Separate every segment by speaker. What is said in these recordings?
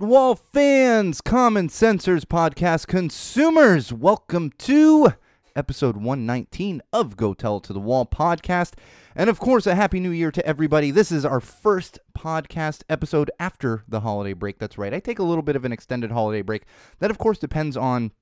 Speaker 1: wall.
Speaker 2: Fans, Common Sensors podcast consumers, welcome to episode 119 of Go Tell to the Wall podcast. And of course, a happy new year to everybody. This is our first podcast episode after the holiday break. That's right. I take a little bit of an extended holiday break. That, of course, depends on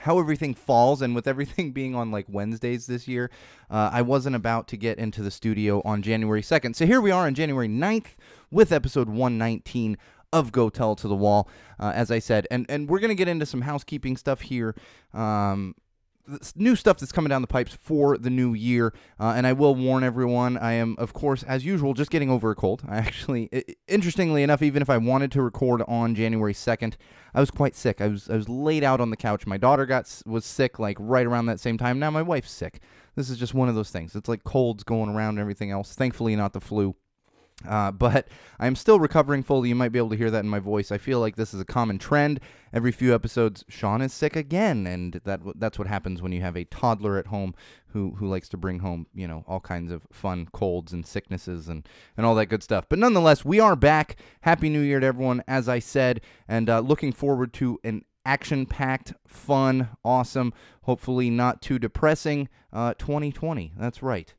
Speaker 2: how everything falls and with everything being on like Wednesdays this year, uh, I wasn't about to get into the studio on January 2nd. So here we are on January 9th with episode 119 of Go Tell to the Wall, uh, as I said. And, and we're going to get into some housekeeping stuff here. Um, new stuff that's coming down the pipes for the new year. Uh, and I will warn everyone, I am, of course, as usual, just getting over a cold. I actually, i- i- interestingly enough, even if I wanted to record on January 2nd, I was quite sick. I was I was laid out on the couch. My daughter got was sick like right around that same time. Now my wife's sick. This is just one of those things. It's like colds going around and everything else. Thankfully, not the flu. Uh, but I'm still recovering fully. You might be able to hear that in my voice. I feel like this is a common trend. Every few episodes, Sean is sick again, and that that's what happens when you have a toddler at home who who likes to bring home, you know, all kinds of fun colds and sicknesses and and all that good stuff. But nonetheless, we are back. Happy New Year to everyone, as I said, and uh, looking forward to an action-packed, fun, awesome, hopefully not too depressing uh, 2020. That's right.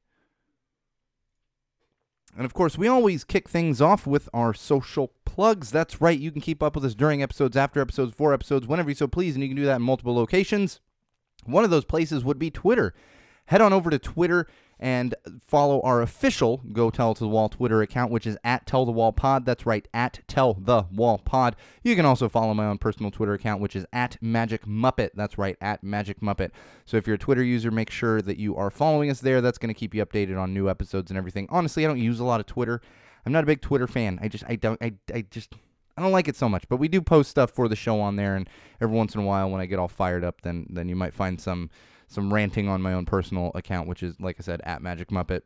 Speaker 2: And of course, we always kick things off with our social plugs. That's right. You can keep up with us during episodes, after episodes, for episodes, whenever you so please, and you can do that in multiple locations. One of those places would be Twitter. Head on over to Twitter and follow our official Go Tell to the Wall Twitter account, which is at Tell the Wall Pod. That's right, at Tell the Wall Pod. You can also follow my own personal Twitter account, which is at Magic Muppet. That's right, at Magic Muppet. So if you're a Twitter user, make sure that you are following us there. That's going to keep you updated on new episodes and everything. Honestly, I don't use a lot of Twitter. I'm not a big Twitter fan. I just, I don't, I, I just. I don't like it so much, but we do post stuff for the show on there, and every once in a while, when I get all fired up, then then you might find some some ranting on my own personal account, which is like I said at Magic Muppet.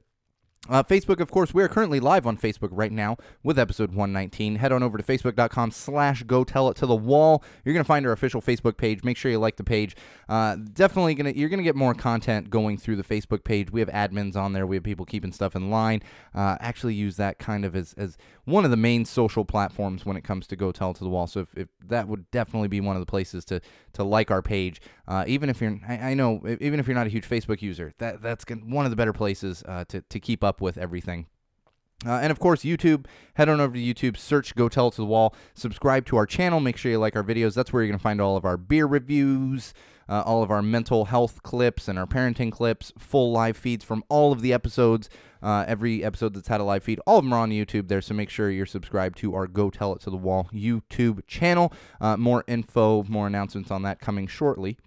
Speaker 2: Uh, Facebook, of course, we are currently live on Facebook right now with episode 119. Head on over to facebook.com slash go tell it to the wall. You're going to find our official Facebook page. Make sure you like the page. Uh, definitely going to, you're going to get more content going through the Facebook page. We have admins on there. We have people keeping stuff in line. Uh, actually use that kind of as, as one of the main social platforms when it comes to go tell it to the wall. So if, if that would definitely be one of the places to, to like our page. Uh, even if you're, I, I know, even if you're not a huge Facebook user, that that's one of the better places uh, to, to keep up with everything. Uh, and of course, YouTube. Head on over to YouTube, search Go Tell It to the Wall, subscribe to our channel, make sure you like our videos. That's where you're going to find all of our beer reviews, uh, all of our mental health clips, and our parenting clips, full live feeds from all of the episodes. Uh, every episode that's had a live feed, all of them are on YouTube there, so make sure you're subscribed to our Go Tell It to the Wall YouTube channel. Uh, more info, more announcements on that coming shortly.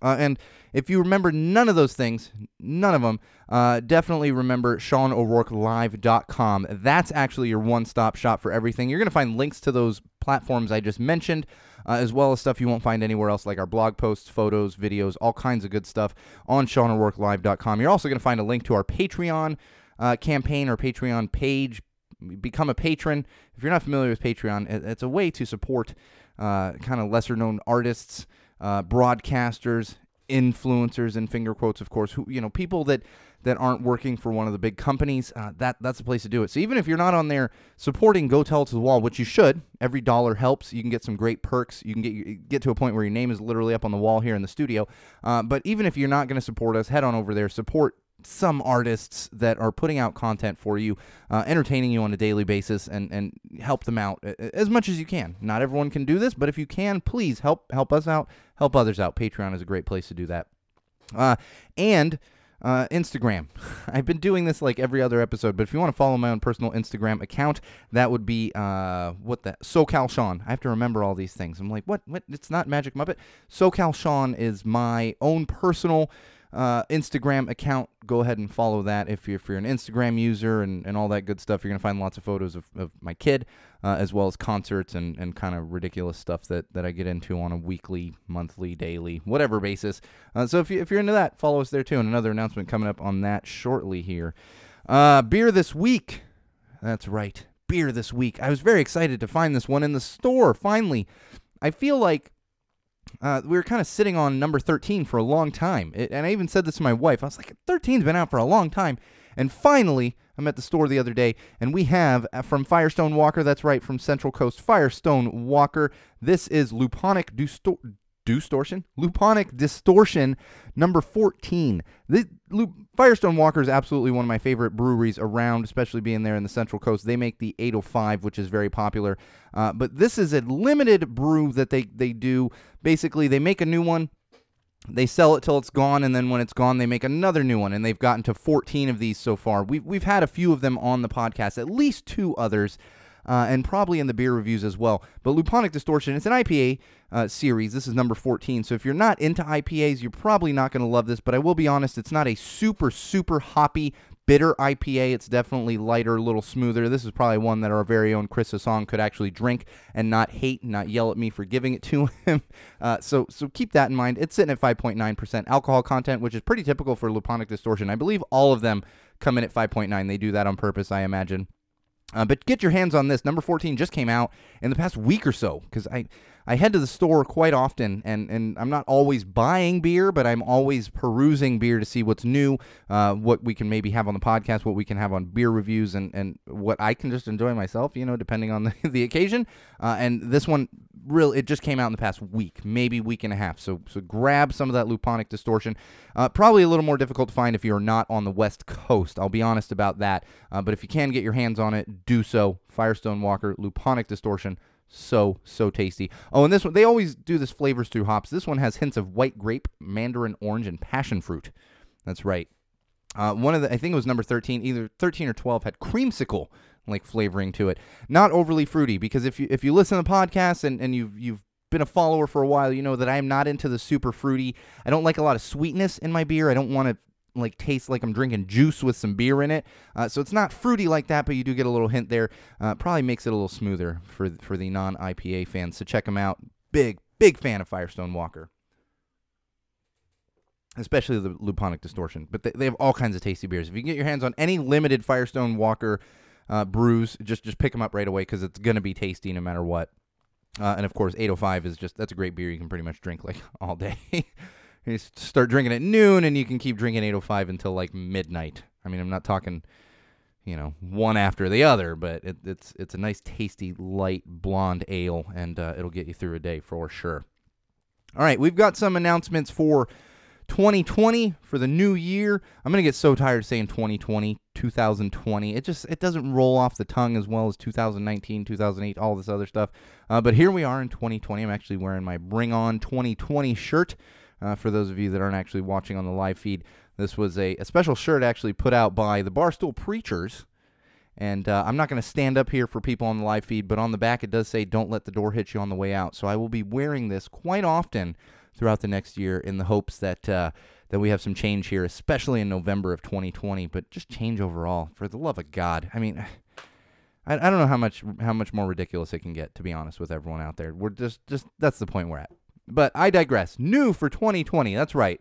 Speaker 2: Uh, and if you remember none of those things, none of them, uh, definitely remember SeanO'RourkeLive.com. That's actually your one stop shop for everything. You're going to find links to those platforms I just mentioned, uh, as well as stuff you won't find anywhere else, like our blog posts, photos, videos, all kinds of good stuff on SeanO'RourkeLive.com. You're also going to find a link to our Patreon uh, campaign or Patreon page. Become a patron. If you're not familiar with Patreon, it's a way to support uh, kind of lesser known artists uh, broadcasters, influencers, and finger quotes, of course, who you know, people that that aren't working for one of the big companies. Uh, that that's the place to do it. So even if you're not on there supporting Go Tell to the Wall, which you should, every dollar helps. You can get some great perks. You can get get to a point where your name is literally up on the wall here in the studio. Uh, but even if you're not going to support us, head on over there, support some artists that are putting out content for you, uh, entertaining you on a daily basis, and and help them out as much as you can. Not everyone can do this, but if you can, please help help us out, help others out. Patreon is a great place to do that. Uh, and uh, Instagram. I've been doing this like every other episode, but if you want to follow my own personal Instagram account, that would be uh, what the SoCal Sean. I have to remember all these things. I'm like, what? What? It's not Magic Muppet. SoCal Sean is my own personal uh, Instagram account. Go ahead and follow that if you're, if you're an Instagram user and, and all that good stuff. You're going to find lots of photos of, of my kid, uh, as well as concerts and, and kind of ridiculous stuff that, that I get into on a weekly, monthly, daily, whatever basis. Uh, so if, you, if you're into that, follow us there too. And another announcement coming up on that shortly here. Uh, beer this week. That's right. Beer this week. I was very excited to find this one in the store, finally. I feel like uh, we were kind of sitting on number 13 for a long time. It, and I even said this to my wife. I was like, 13's been out for a long time. And finally, I'm at the store the other day, and we have uh, from Firestone Walker, that's right, from Central Coast Firestone Walker, this is Luponic Distortion? Luponic Distortion number 14. This, Lu- Firestone Walker is absolutely one of my favorite breweries around, especially being there in the Central Coast. They make the 805, which is very popular. Uh, but this is a limited brew that they, they do. Basically, they make a new one, they sell it till it's gone, and then when it's gone, they make another new one. And they've gotten to 14 of these so far. We've, we've had a few of them on the podcast, at least two others, uh, and probably in the beer reviews as well. But Luponic Distortion, it's an IPA uh, series. This is number 14. So if you're not into IPAs, you're probably not going to love this. But I will be honest, it's not a super, super hoppy, bitter IPA. It's definitely lighter, a little smoother. This is probably one that our very own Chris Hassan could actually drink and not hate, and not yell at me for giving it to him. Uh, so so keep that in mind. It's sitting at 5.9% alcohol content, which is pretty typical for Luponic Distortion. I believe all of them come in at 5.9. They do that on purpose, I imagine. Uh, but get your hands on this. Number 14 just came out in the past week or so because I, I head to the store quite often and, and I'm not always buying beer, but I'm always perusing beer to see what's new, uh, what we can maybe have on the podcast, what we can have on beer reviews, and, and what I can just enjoy myself, you know, depending on the, the occasion. Uh, and this one, real, it just came out in the past week, maybe week and a half. So, so grab some of that Luponic Distortion. Uh, probably a little more difficult to find if you're not on the West Coast. I'll be honest about that. Uh, but if you can get your hands on it, do so. Firestone Walker, Luponic Distortion. So, so tasty. Oh, and this one, they always do this flavors through hops. This one has hints of white grape, mandarin orange, and passion fruit. That's right. Uh, one of the, I think it was number 13, either 13 or 12, had creamsicle like flavoring to it. Not overly fruity, because if you if you listen to the podcast and, and you've you've been a follower for a while, you know that I am not into the super fruity. I don't like a lot of sweetness in my beer. I don't want to like taste like I'm drinking juice with some beer in it. Uh, so it's not fruity like that, but you do get a little hint there. Uh, probably makes it a little smoother for for the non IPA fans. So check them out. Big big fan of Firestone Walker. Especially the Luponic Distortion, but they, they have all kinds of tasty beers. If you can get your hands on any limited Firestone Walker uh, brews, just just pick them up right away because it's gonna be tasty no matter what. Uh, and of course, 805 is just that's a great beer you can pretty much drink like all day. You start drinking at noon and you can keep drinking 805 until like midnight. I mean, I'm not talking, you know, one after the other, but it, it's it's a nice, tasty, light blonde ale, and uh, it'll get you through a day for sure. All right, we've got some announcements for 2020 for the new year. I'm gonna get so tired of saying 2020, 2020. It just it doesn't roll off the tongue as well as 2019, 2008, all this other stuff. Uh, but here we are in 2020. I'm actually wearing my Bring On 2020 shirt. Uh, for those of you that aren't actually watching on the live feed, this was a, a special shirt actually put out by the Barstool Preachers. And uh, I'm not going to stand up here for people on the live feed, but on the back it does say, don't let the door hit you on the way out. So I will be wearing this quite often throughout the next year in the hopes that uh, that we have some change here, especially in November of 2020, but just change overall. For the love of God, I mean, I, I don't know how much how much more ridiculous it can get. To be honest with everyone out there, we're just just that's the point we're at. But I digress. New for 2020. That's right.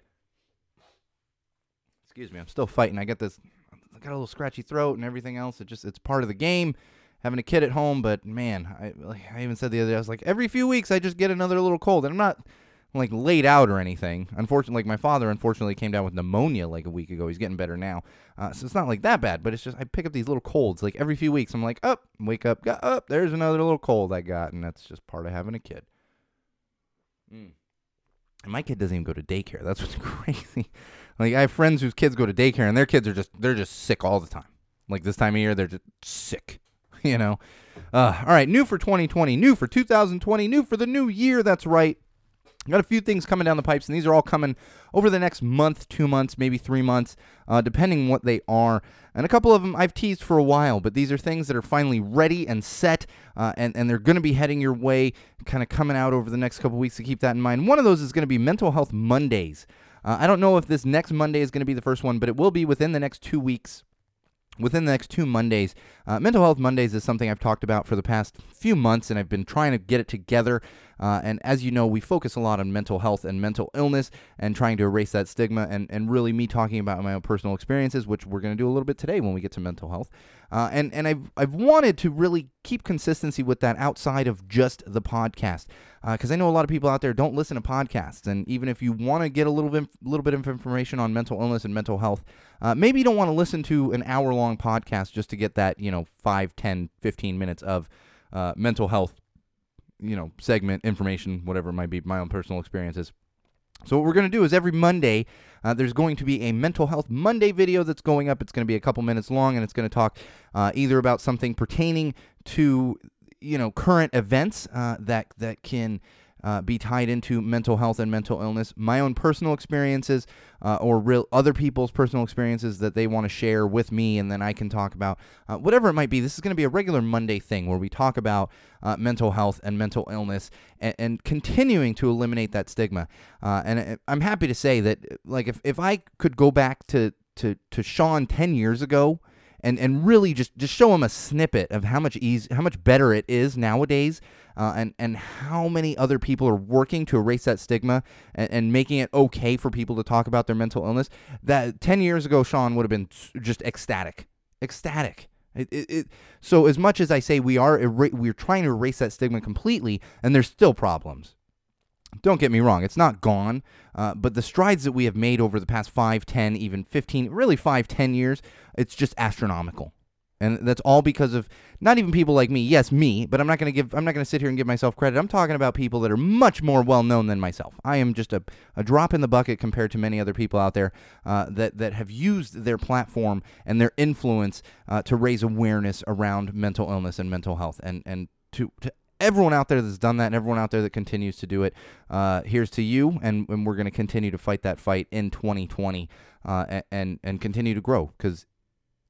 Speaker 2: Excuse me, I'm still fighting. I got this. I got a little scratchy throat and everything else. It just it's part of the game. Having a kid at home, but man, I I even said the other day I was like every few weeks I just get another little cold, and I'm not like laid out or anything. Unfortunately, like my father unfortunately came down with pneumonia like a week ago. He's getting better now, uh, so it's not like that bad. But it's just I pick up these little colds like every few weeks. I'm like, up, wake up, up. There's another little cold I got, and that's just part of having a kid. Mm. And my kid doesn't even go to daycare. That's what's crazy. Like I have friends whose kids go to daycare, and their kids are just they're just sick all the time. Like this time of year, they're just sick. You know. Uh, all right, new for 2020, new for 2020, new for the new year. That's right. Got a few things coming down the pipes, and these are all coming over the next month, two months, maybe three months, uh, depending what they are. And a couple of them I've teased for a while, but these are things that are finally ready and set, uh, and, and they're going to be heading your way, kind of coming out over the next couple weeks to keep that in mind. One of those is going to be Mental Health Mondays. Uh, I don't know if this next Monday is going to be the first one, but it will be within the next two weeks within the next two Mondays. Uh, Mental Health Mondays is something I've talked about for the past few months, and I've been trying to get it together. Uh, and as you know, we focus a lot on mental health and mental illness and trying to erase that stigma and, and really me talking about my own personal experiences, which we're going to do a little bit today when we get to mental health. Uh, and and I've, I've wanted to really keep consistency with that outside of just the podcast. Because I know a lot of people out there don't listen to podcasts. And even if you want to get a little bit, little bit of information on mental illness and mental health, uh, maybe you don't want to listen to an hour long podcast just to get that, you know, 5, 10, 15 minutes of uh, mental health you know, segment, information, whatever it might be, my own personal experiences. So what we're going to do is every Monday, uh, there's going to be a mental health Monday video that's going up. It's going to be a couple minutes long, and it's going to talk uh, either about something pertaining to you know current events uh, that that can uh, be tied into mental health and mental illness, my own personal experiences, uh, or real other people's personal experiences that they want to share with me, and then I can talk about uh, whatever it might be. This is going to be a regular Monday thing where we talk about uh, mental health and mental illness, and, and, continuing to eliminate that stigma. Uh, and uh, I'm happy to say that, like, if if I could go back to to to Sean ten years ago and and really just just show them a snippet of how much easy how much better it is nowadays uh, and and how many other people are working to erase that stigma and, and making it okay for people to talk about their mental illness that 10 years ago Sean would have been just ecstatic ecstatic it, it, it, so as much as I say we are we're trying to erase that stigma completely, and there's still problems. Don't get me wrong, it's not gone, uh, but the strides that we have made over the past 5, 10, even 15, really 5, 10 years, it's just astronomical. And that's all because of not even people like me. Yes, me, but I'm not going to give I'm not going to sit here and give myself credit. I'm talking about people that are much more well known than myself. I am just a, a drop in the bucket compared to many other people out there uh, that that have used their platform and their influence uh, to raise awareness around mental illness and mental health and and to, to everyone out there that's done that and everyone out there that continues to do it, uh, here's to you. And, and we're going to continue to fight that fight in 2020 uh, and, and continue to grow because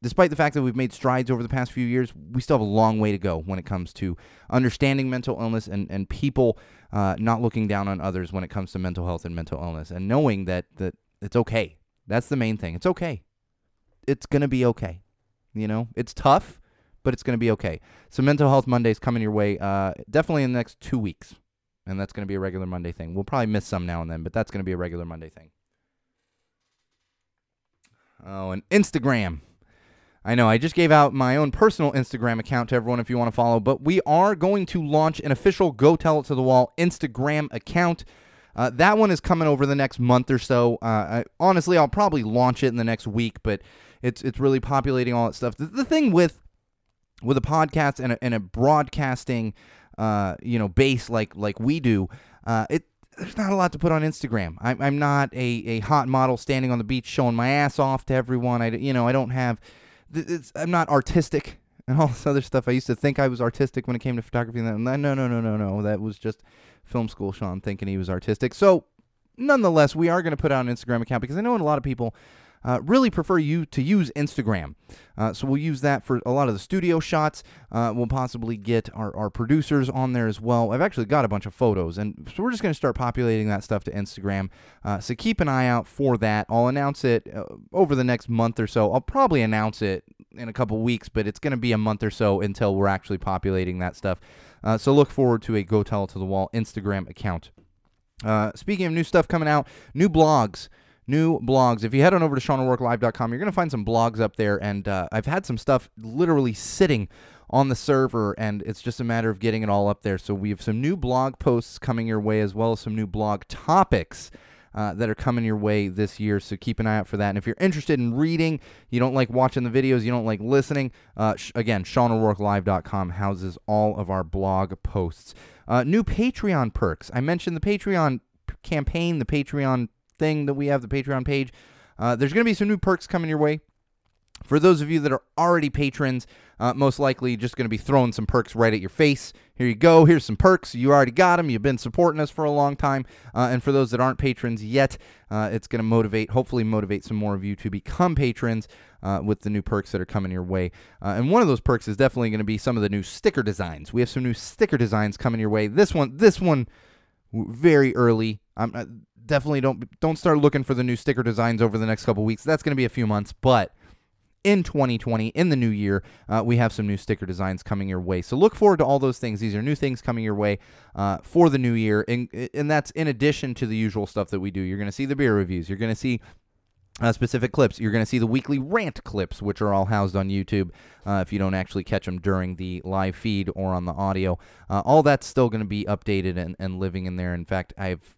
Speaker 2: despite the fact that we've made strides over the past few years, we still have a long way to go when it comes to understanding mental illness and, and people uh, not looking down on others when it comes to mental health and mental illness and knowing that, that it's okay. That's the main thing. It's okay. It's going to be okay. You know, it's tough but it's going to be okay. So Mental Health Mondays coming your way uh, definitely in the next two weeks. And that's going to be a regular Monday thing. We'll probably miss some now and then, but that's going to be a regular Monday thing. Oh, and Instagram. I know I just gave out my own personal Instagram account to everyone if you want to follow, but we are going to launch an official Go Tell It to the Wall Instagram account. Uh, that one is coming over the next month or so. Uh, I, honestly, I'll probably launch it in the next week, but it's it's really populating all that stuff. The, the thing with with a podcast and a, and a broadcasting, uh, you know, base like like we do, uh, it there's not a lot to put on Instagram. I'm, I'm not a, a hot model standing on the beach showing my ass off to everyone. I you know I don't have, I'm not artistic and all this other stuff. I used to think I was artistic when it came to photography. No, no, no, no, no, no. That was just film school Sean thinking he was artistic. So, nonetheless, we are going to put out an Instagram account because I know a lot of people uh, really prefer you to use Instagram. Uh, so we'll use that for a lot of the studio shots. Uh, we'll possibly get our, our producers on there as well. I've actually got a bunch of photos, and so we're just going to start populating that stuff to Instagram. Uh, so keep an eye out for that. I'll announce it uh, over the next month or so. I'll probably announce it in a couple weeks, but it's going to be a month or so until we're actually populating that stuff. Uh, so look forward to a Go Tell It to the Wall Instagram account. speaking of new stuff coming out, new blogs new blogs. If you head on over to SeanO'RourkeLive.com, you're going to find some blogs up there, and uh, I've had some stuff literally sitting on the server, and it's just a matter of getting it all up there. So we have some new blog posts coming your way, as well as some new blog topics. Uh, that are coming your way this year. So keep an eye out for that. And if you're interested in reading, you don't like watching the videos, you don't like listening, uh, sh- again, SeanO'RourkeLive.com houses all of our blog posts. Uh, new Patreon perks. I mentioned the Patreon campaign, the Patreon thing that we have, the Patreon page. Uh, there's going to be some new perks coming your way. For those of you that are already patrons, uh, most likely just going to be throwing some perks right at your face. Here you go. Here's some perks. You already got them. You've been supporting us for a long time. Uh, and for those that aren't patrons yet, uh, it's going to motivate, hopefully, motivate some more of you to become patrons uh, with the new perks that are coming your way. Uh, and one of those perks is definitely going to be some of the new sticker designs. We have some new sticker designs coming your way. This one, this one, very early. I'm uh, definitely don't don't start looking for the new sticker designs over the next couple weeks. That's going to be a few months, but in 2020 in the new year uh, we have some new sticker designs coming your way so look forward to all those things these are new things coming your way uh, for the new year and, and that's in addition to the usual stuff that we do you're going to see the beer reviews you're going to see uh, specific clips. You're going to see the weekly rant clips, which are all housed on YouTube uh, if you don't actually catch them during the live feed or on the audio. Uh, all that's still going to be updated and, and living in there. In fact, I've.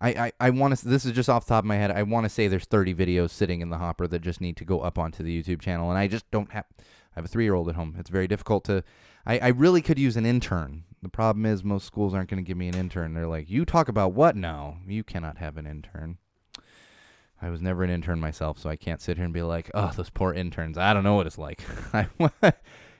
Speaker 2: I, I, I want to. This is just off the top of my head. I want to say there's 30 videos sitting in the hopper that just need to go up onto the YouTube channel, and I just don't have. I have a three year old at home. It's very difficult to. I, I really could use an intern. The problem is most schools aren't going to give me an intern. They're like, you talk about what? No, you cannot have an intern. I was never an intern myself, so I can't sit here and be like, "Oh, those poor interns. I don't know what it's like." I,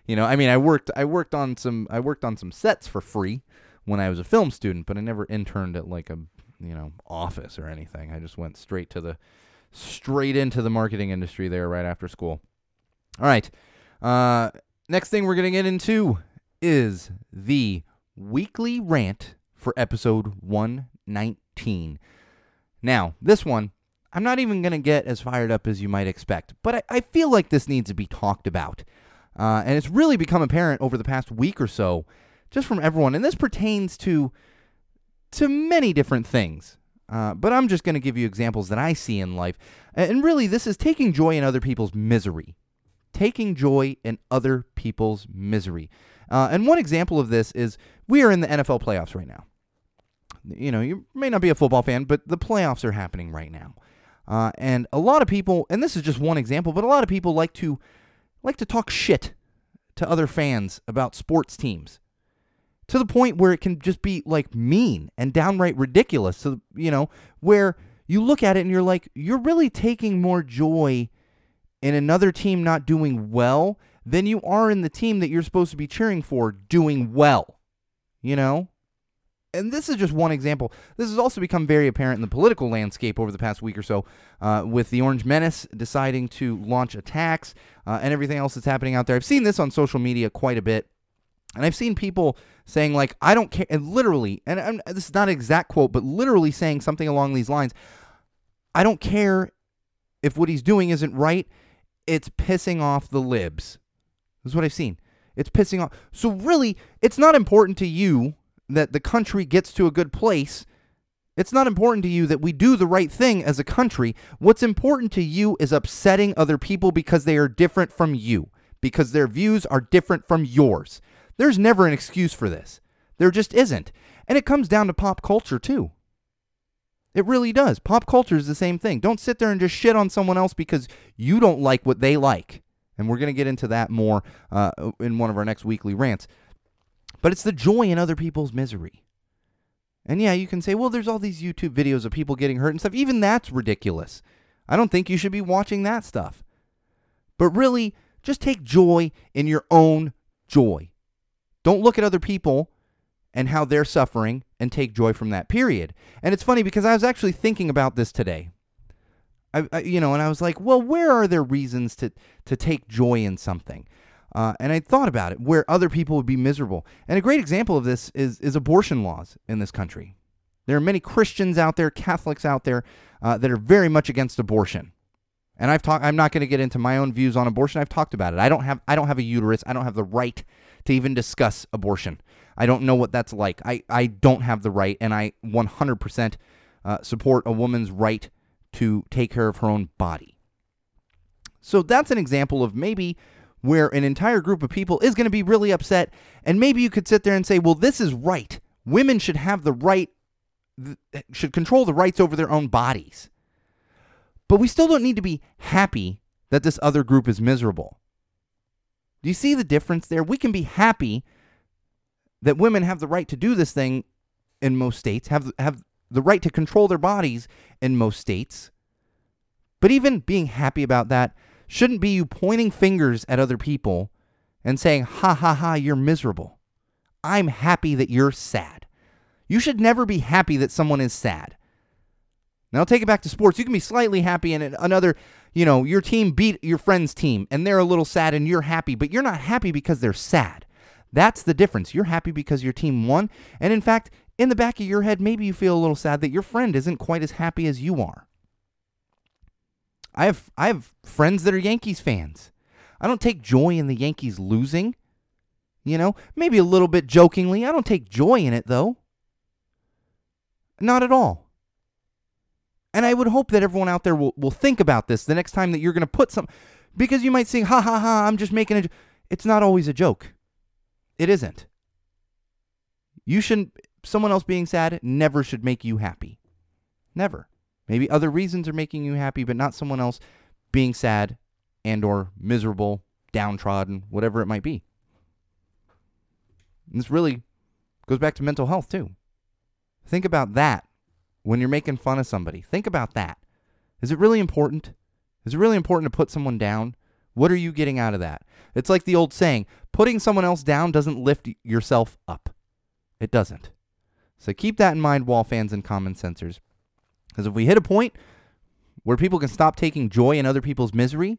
Speaker 2: you know, I mean, I worked, I worked on some, I worked on some sets for free when I was a film student, but I never interned at like a, you know, office or anything. I just went straight to the, straight into the marketing industry there right after school. All right, uh, next thing we're gonna get into is the weekly rant for episode one nineteen. Now, this one I'm not even going to get as fired up as you might expect, but I, I feel like this needs to be talked about. Uh, and it's really become apparent over the past week or so, just from everyone. And this pertains to to many different things. Uh, but I'm just going to give you examples that I see in life. And really, this is taking joy in other people's misery. Taking joy in other people's misery. Uh, and one example of this is we are in the NFL playoffs right now. You know, you may not be a football fan, but the playoffs are happening right now. Uh, and a lot of people, and this is just one example, but a lot of people like to like to talk shit to other fans about sports teams to the point where it can just be like mean and downright ridiculous. So, you know, where you look at it and you're like, you're really taking more joy in another team not doing well than you are in the team that you're supposed to be cheering for doing well. You know? and this is just one example. This has also become very apparent in the political landscape over the past week or so, uh, with the Orange Menace deciding to launch attacks uh, and everything else that's happening out there. I've seen this on social media quite a bit, and I've seen people saying like, "I don't care," and literally, and I'm, this is not an exact quote, but literally saying something along these lines. I don't care if what he's doing isn't right. It's pissing off the libs. This is what I've seen. It's pissing off. So really, it's not important to you that the country gets to a good place, it's not important to you that we do the right thing as a country. What's important to you is upsetting other people because they are different from you, because their views are different from yours. There's never an excuse for this. There just isn't. And it comes down to pop culture, too. It really does. Pop culture is the same thing. Don't sit there and just shit on someone else because you don't like what they like. And we're going to get into that more uh, in one of our next weekly rants. But it's the joy in other people's misery. And yeah, you can say, well, there's all these YouTube videos of people getting hurt and stuff. Even that's ridiculous. I don't think you should be watching that stuff. But really, just take joy in your own joy. Don't look at other people and how they're suffering and take joy from that period. And it's funny because I was actually thinking about this today. I, I, you know, and I was like, well, where are there reasons to to take joy in something? Uh, and I thought about it, where other people would be miserable. And a great example of this is, is abortion laws in this country. There are many Christians out there, Catholics out there, uh, that are very much against abortion. And I've talked. I'm not going to get into my own views on abortion. I've talked about it. I don't have. I don't have a uterus. I don't have the right to even discuss abortion. I don't know what that's like. I, I don't have the right, and I 100% uh, support a woman's right to take care of her own body. So that's an example of maybe where an entire group of people is going to be really upset. And maybe you could sit there and say, well, this is right. Women should have the right, should control the rights over their own bodies. But we still don't need to be happy that this other group is miserable. Do you see the difference there? We can be happy that women have the right to do this thing in most states, have, have the right to control their bodies in most states. But even being happy about that shouldn't be you pointing fingers at other people and saying, ha ha ha, you're miserable. I'm happy that you're sad. You should never be happy that someone is sad. Now, take it back to sports. You can be slightly happy and another, you know, your team beat your friend's team and they're a little sad and you're happy, but you're not happy because they're sad. That's the difference. You're happy because your team won. And in fact, in the back of your head, maybe you feel a little sad that your friend isn't quite as happy as you are. I have I have friends that are Yankees fans. I don't take joy in the Yankees losing. You know, maybe a little bit jokingly. I don't take joy in it though. Not at all. And I would hope that everyone out there will, will think about this the next time that you're going to put some, because you might think, ha ha ha, I'm just making a. It's not always a joke. It isn't. You shouldn't, someone else being sad never should make you happy. Never. Maybe other reasons are making you happy, but not someone else being sad and or miserable, downtrodden, whatever it might be. And this really goes back to mental health too. Think about that when you're making fun of somebody. Think about that. Is it really important? Is it really important to put someone down? What are you getting out of that? It's like the old saying putting someone else down doesn't lift yourself up. It doesn't. So keep that in mind, wall fans and common sensors. Because if we hit a point where people can stop taking joy in other people's misery,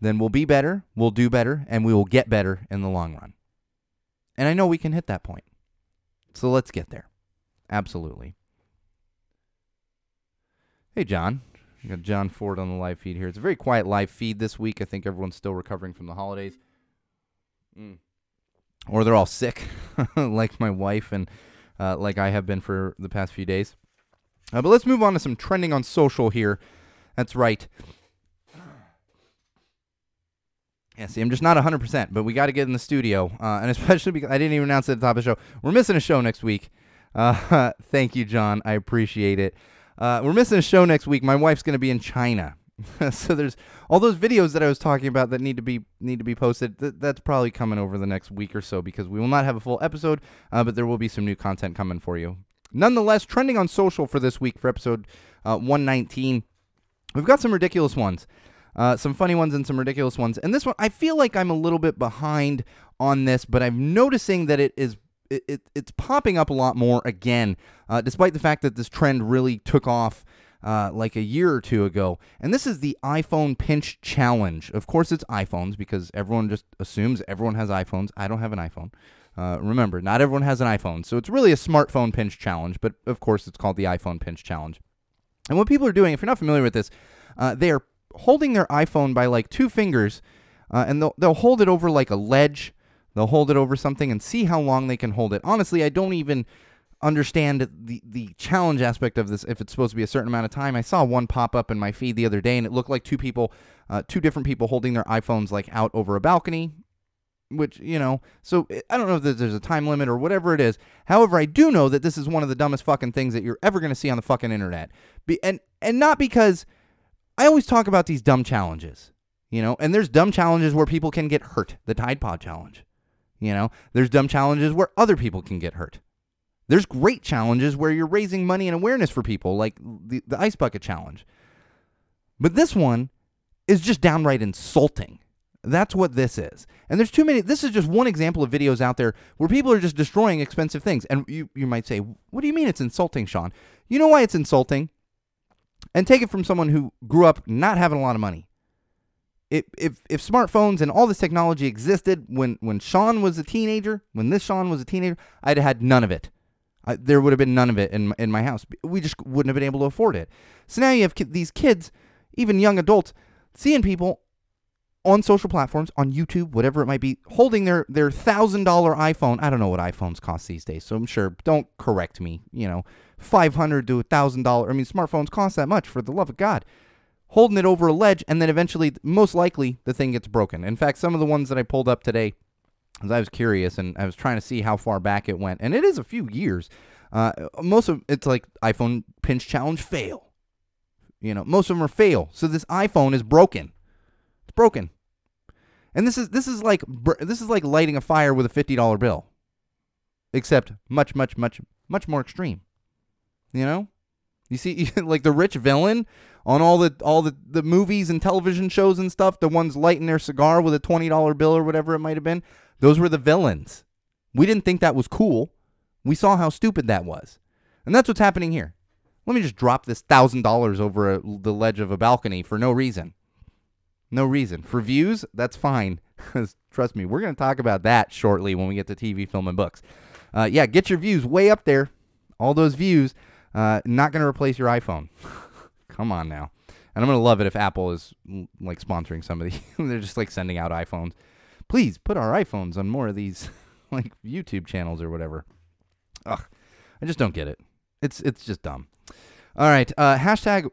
Speaker 2: then we'll be better, we'll do better, and we will get better in the long run. And I know we can hit that point. So let's get there. Absolutely. Hey, John. Got John Ford on the live feed here. It's a very quiet live feed this week. I think everyone's still recovering from the holidays. Mm. Or they're all sick, like my wife and uh, like I have been for the past few days. Uh, but let's move on to some trending on social here. That's right. Yeah, see, I'm just not 100%, but we got to get in the studio. Uh, and especially because I didn't even announce it at the top of the show. We're missing a show next week. Uh, thank you, John. I appreciate it. Uh, we're missing a show next week. My wife's going to be in China. so there's all those videos that I was talking about that need to be need to be posted. Th- that's probably coming over the next week or so because we will not have a full episode, uh, but there will be some new content coming for you. Nonetheless, trending on social for this week for episode uh, 119, we've got some ridiculous ones. Uh, some funny ones and some ridiculous ones. And this one, I feel like I'm a little bit behind on this, but I'm noticing that it is it, it it's popping up a lot more again, uh, despite the fact that this trend really took off. Uh, like a year or two ago. And this is the iPhone Pinch Challenge. Of course, it's iPhones because everyone just assumes everyone has iPhones. I don't have an iPhone. Uh, remember, not everyone has an iPhone. So it's really a smartphone pinch challenge, but of course, it's called the iPhone Pinch Challenge. And what people are doing, if you're not familiar with this, uh, they are holding their iPhone by like two fingers, uh, and they'll they'll hold it over like a ledge. They'll hold it over something and see how long they can hold it. Honestly, I don't even understand the the challenge aspect of this. If it's supposed to be a certain amount of time, I saw one pop up in my feed the other day, and it looked like two people, uh, two different people holding their iPhones like out over a balcony. Which you know, so I don't know if there's a time limit or whatever it is. However, I do know that this is one of the dumbest fucking things that you're ever going to see on the fucking internet. Be, and and not because I always talk about these dumb challenges, you know, and there's dumb challenges where people can get hurt. The Tide Pod challenge, you know, there's dumb challenges where other people can get hurt. There's great challenges where you're raising money and awareness for people, like the, the Ice Bucket Challenge. But this one is just downright insulting. That's what this is. And there's too many. This is just one example of videos out there where people are just destroying expensive things. And you, you might say, what do you mean it's insulting, Sean? You know why it's insulting? And take it from someone who grew up not having a lot of money. If, if, smartphones and all this technology existed when, when Sean was a teenager, when this Sean was a teenager, I'd have had none of it. I, there would have been none of it in, in my house. We just wouldn't have been able to afford it. So now you have ki- these kids, even young adults, seeing people on social platforms, on YouTube, whatever it might be, holding their their thousand dollar iPhone. I don't know what iPhones cost these days, so I'm sure. Don't correct me. You know, five hundred to a thousand dollar. I mean, smartphones cost that much. For the love of God, holding it over a ledge, and then eventually, most likely, the thing gets broken. In fact, some of the ones that I pulled up today, as I was curious and I was trying to see how far back it went, and it is a few years. Uh, most of it's like iPhone pinch challenge fail. You know, most of them are fail. So this iPhone is broken. It's broken. And this is this is like this is like lighting a fire with a fifty dollar bill, except much much much much more extreme. You know, you see like the rich villain on all the all the, the movies and television shows and stuff. The ones lighting their cigar with a twenty dollar bill or whatever it might have been. Those were the villains. We didn't think that was cool. We saw how stupid that was, and that's what's happening here. Let me just drop this thousand dollars over a, the ledge of a balcony for no reason. No reason. For views, that's fine. trust me, we're going to talk about that shortly when we get to TV, film, and books. Uh, yeah, get your views way up there. All those views. Uh, not going to replace your iPhone. Come on now. And I'm gonna love it if Apple is mm, like sponsoring somebody. They're just like sending out iPhones. Please put our iPhones on more of these like YouTube channels or whatever. Ugh, I just don't get it. It's it's just dumb. All right, uh, hashtag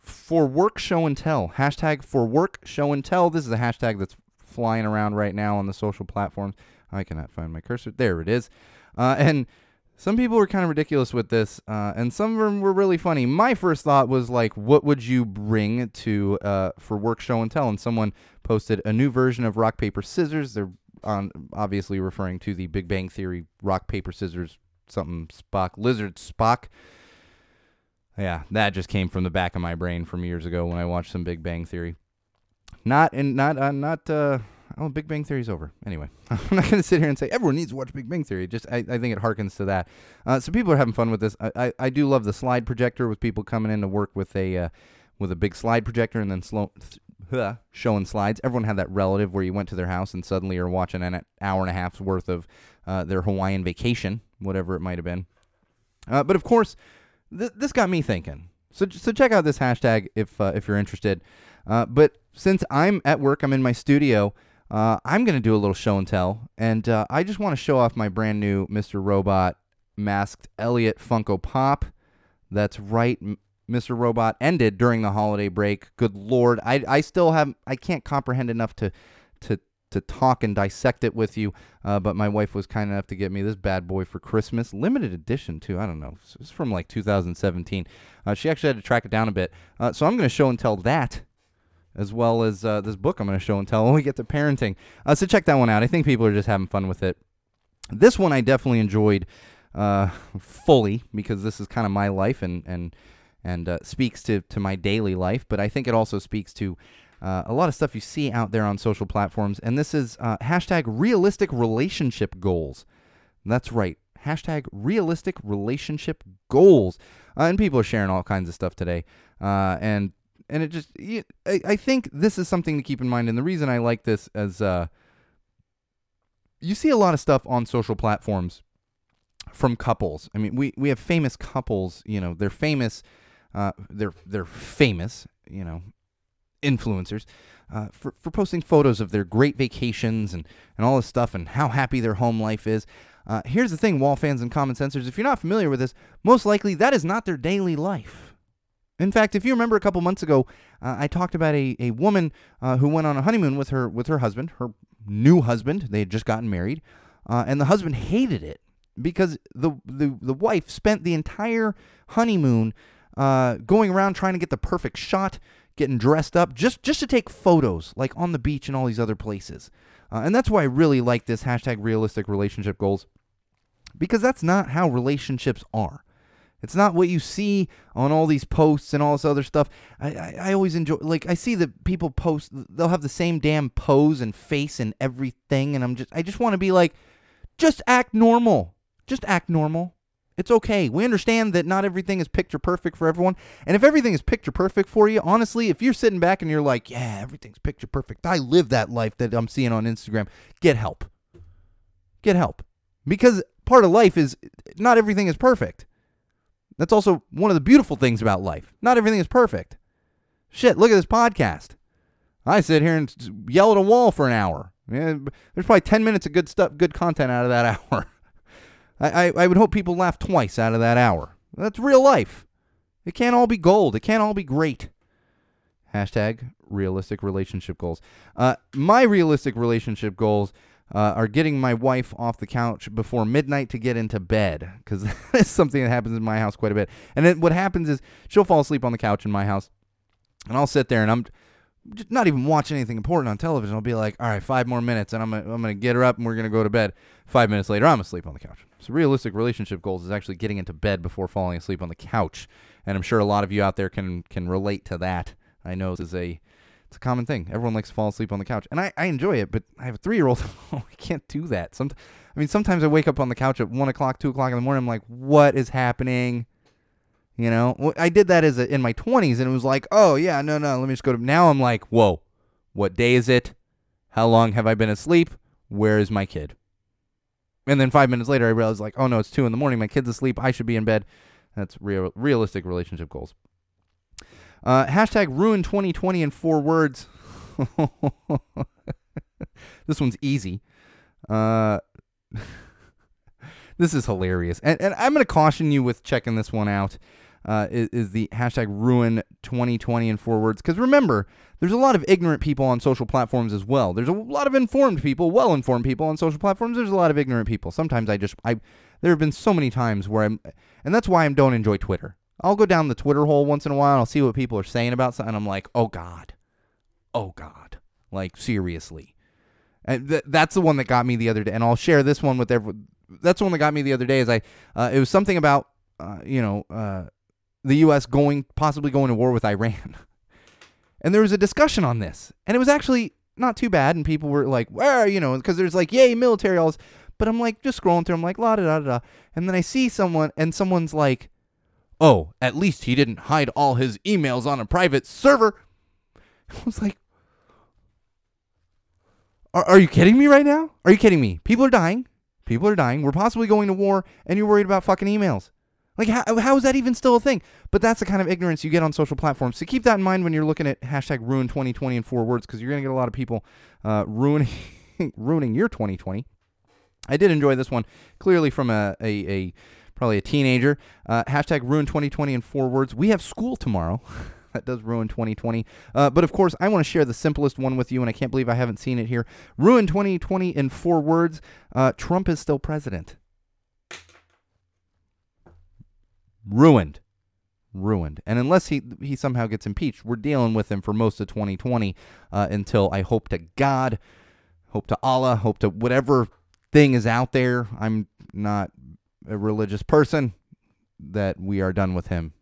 Speaker 2: for work show and tell. Hashtag for work show and tell. This is a hashtag that's flying around right now on the social platforms. I cannot find my cursor. There it is. Uh, and some people were kind of ridiculous with this, uh, and some of them were really funny. My first thought was like, "What would you bring to uh, for work show and tell?" And someone posted a new version of rock paper scissors. They're on obviously referring to the Big Bang Theory rock paper scissors something Spock lizard Spock. Yeah, that just came from the back of my brain from years ago when I watched some Big Bang Theory. Not and not uh, not uh oh Big Bang Theory's over. Anyway, I'm not gonna sit here and say everyone needs to watch Big Bang Theory. Just I, I think it harkens to that. Uh, so people are having fun with this. I, I, I do love the slide projector with people coming in to work with a uh, with a big slide projector and then slow th- showing slides. Everyone had that relative where you went to their house and suddenly you're watching an hour and a half's worth of uh, their Hawaiian vacation, whatever it might have been. Uh, but of course, th- this got me thinking. So so check out this hashtag if uh, if you're interested. Uh, but since I'm at work, I'm in my studio. Uh, I'm gonna do a little show and tell, and uh, I just want to show off my brand new Mr. Robot masked Elliot Funko Pop. That's right, Mr. Robot ended during the holiday break. Good lord, I I still have I can't comprehend enough to to to talk and dissect it with you. Uh, but my wife was kind enough to get me this bad boy for Christmas, limited edition too. I don't know, it's from like 2017. Uh, she actually had to track it down a bit. Uh, so I'm going to show and tell that. As well as uh, this book, I'm going to show and tell when we get to parenting. Uh, so check that one out. I think people are just having fun with it. This one I definitely enjoyed uh, fully because this is kind of my life and and and uh, speaks to to my daily life. But I think it also speaks to uh, a lot of stuff you see out there on social platforms. And this is uh, hashtag realistic relationship goals. That's right. Hashtag realistic relationship goals. And people are sharing all kinds of stuff today. And and it just, I, I think this is something to keep in mind. And the reason I like this as uh, you see a lot of stuff on social platforms from couples. I mean, we, we have famous couples, you know, they're famous. Uh, they're they're famous, you know, influencers uh, for, for posting photos of their great vacations and, and all this stuff and how happy their home life is. Uh, here's the thing, wall fans and common sensors, if you're not familiar with this, most likely that is not their daily life. In fact, if you remember a couple months ago, uh, I talked about a, a woman uh, who went on a honeymoon with her with her husband, her new husband. They had just gotten married, uh, and the husband hated it because the, the the wife spent the entire honeymoon uh, going around trying to get the perfect shot, getting dressed up just just to take photos, like on the beach and all these other places. Uh, and that's why I really like this hashtag realistic relationship goals, because that's not how relationships are. It's not what you see on all these posts and all this other stuff. I, I, I always enjoy, like, I see that people post, they'll have the same damn pose and face and everything. And I'm just, I just want to be like, just act normal. Just act normal. It's okay. We understand that not everything is picture perfect for everyone. And if everything is picture perfect for you, honestly, if you're sitting back and you're like, yeah, everything's picture perfect, I live that life that I'm seeing on Instagram, get help. Get help. Because part of life is not everything is perfect. That's also one of the beautiful things about life. Not everything is perfect. Shit, look at this podcast. I sit here and yell at a wall for an hour. Yeah, there's probably 10 minutes of good stuff, good content out of that hour. I, I, I would hope people laugh twice out of that hour. That's real life. It can't all be gold. It can't all be great. Hashtag realistic relationship goals. Uh, my realistic relationship goals uh, are getting my wife off the couch before midnight to get into bed because that is something that happens in my house quite a bit. And then what happens is she'll fall asleep on the couch in my house, and I'll sit there and I'm not even watching anything important on television. I'll be like, all right, five more minutes, and I'm gonna, I'm gonna get her up and we're gonna go to bed. Five minutes later, I'm asleep on the couch. So realistic relationship goals is actually getting into bed before falling asleep on the couch, and I'm sure a lot of you out there can can relate to that. I know this is a it's a common thing. Everyone likes to fall asleep on the couch, and I, I enjoy it. But I have a three year old. Oh, I can't do that. Some, I mean, sometimes I wake up on the couch at one o'clock, two o'clock in the morning. I'm like, what is happening? You know, I did that as a, in my 20s, and it was like, oh yeah, no, no, let me just go to. Now I'm like, whoa, what day is it? How long have I been asleep? Where is my kid? And then five minutes later, I realized like, oh no, it's two in the morning. My kid's asleep. I should be in bed. That's real, realistic relationship goals. Uh, hashtag ruin 2020 in four words. this one's easy. Uh, this is hilarious. And, and I'm going to caution you with checking this one out. Uh, is, is the hashtag ruin 2020 in four words. Because remember, there's a lot of ignorant people on social platforms as well. There's a lot of informed people, well informed people on social platforms. There's a lot of ignorant people. Sometimes I just, I, there have been so many times where I'm, and that's why I don't enjoy Twitter. I'll go down the Twitter hole once in a while and I'll see what people are saying about something. I'm like, oh God. Oh God. Like, seriously. And th- that's the one that got me the other day. And I'll share this one with everyone. That's the one that got me the other day. Is I, uh, it was something about, uh, you know, uh, the U.S. going possibly going to war with Iran, and there was a discussion on this, and it was actually not too bad, and people were like, "Where you know?" Because there's like, "Yay, military!" All this. But I'm like, just scrolling through. I'm like, la da da da, and then I see someone, and someone's like, "Oh, at least he didn't hide all his emails on a private server." I was like, are, are you kidding me right now? Are you kidding me? People are dying. People are dying. We're possibly going to war, and you're worried about fucking emails. Like, how, how is that even still a thing? But that's the kind of ignorance you get on social platforms. So keep that in mind when you're looking at hashtag ruin 2020 in four words, because you're going to get a lot of people uh, ruining ruining your 2020. I did enjoy this one, clearly from a, a, a probably a teenager. Uh, hashtag ruin 2020 in four words. We have school tomorrow. that does ruin 2020. Uh, but of course, I want to share the simplest one with you, and I can't believe I haven't seen it here. Ruin 2020 in four words. Uh, Trump is still president. ruined ruined and unless he he somehow gets impeached we're dealing with him for most of 2020 uh, until i hope to god hope to allah hope to whatever thing is out there i'm not a religious person that we are done with him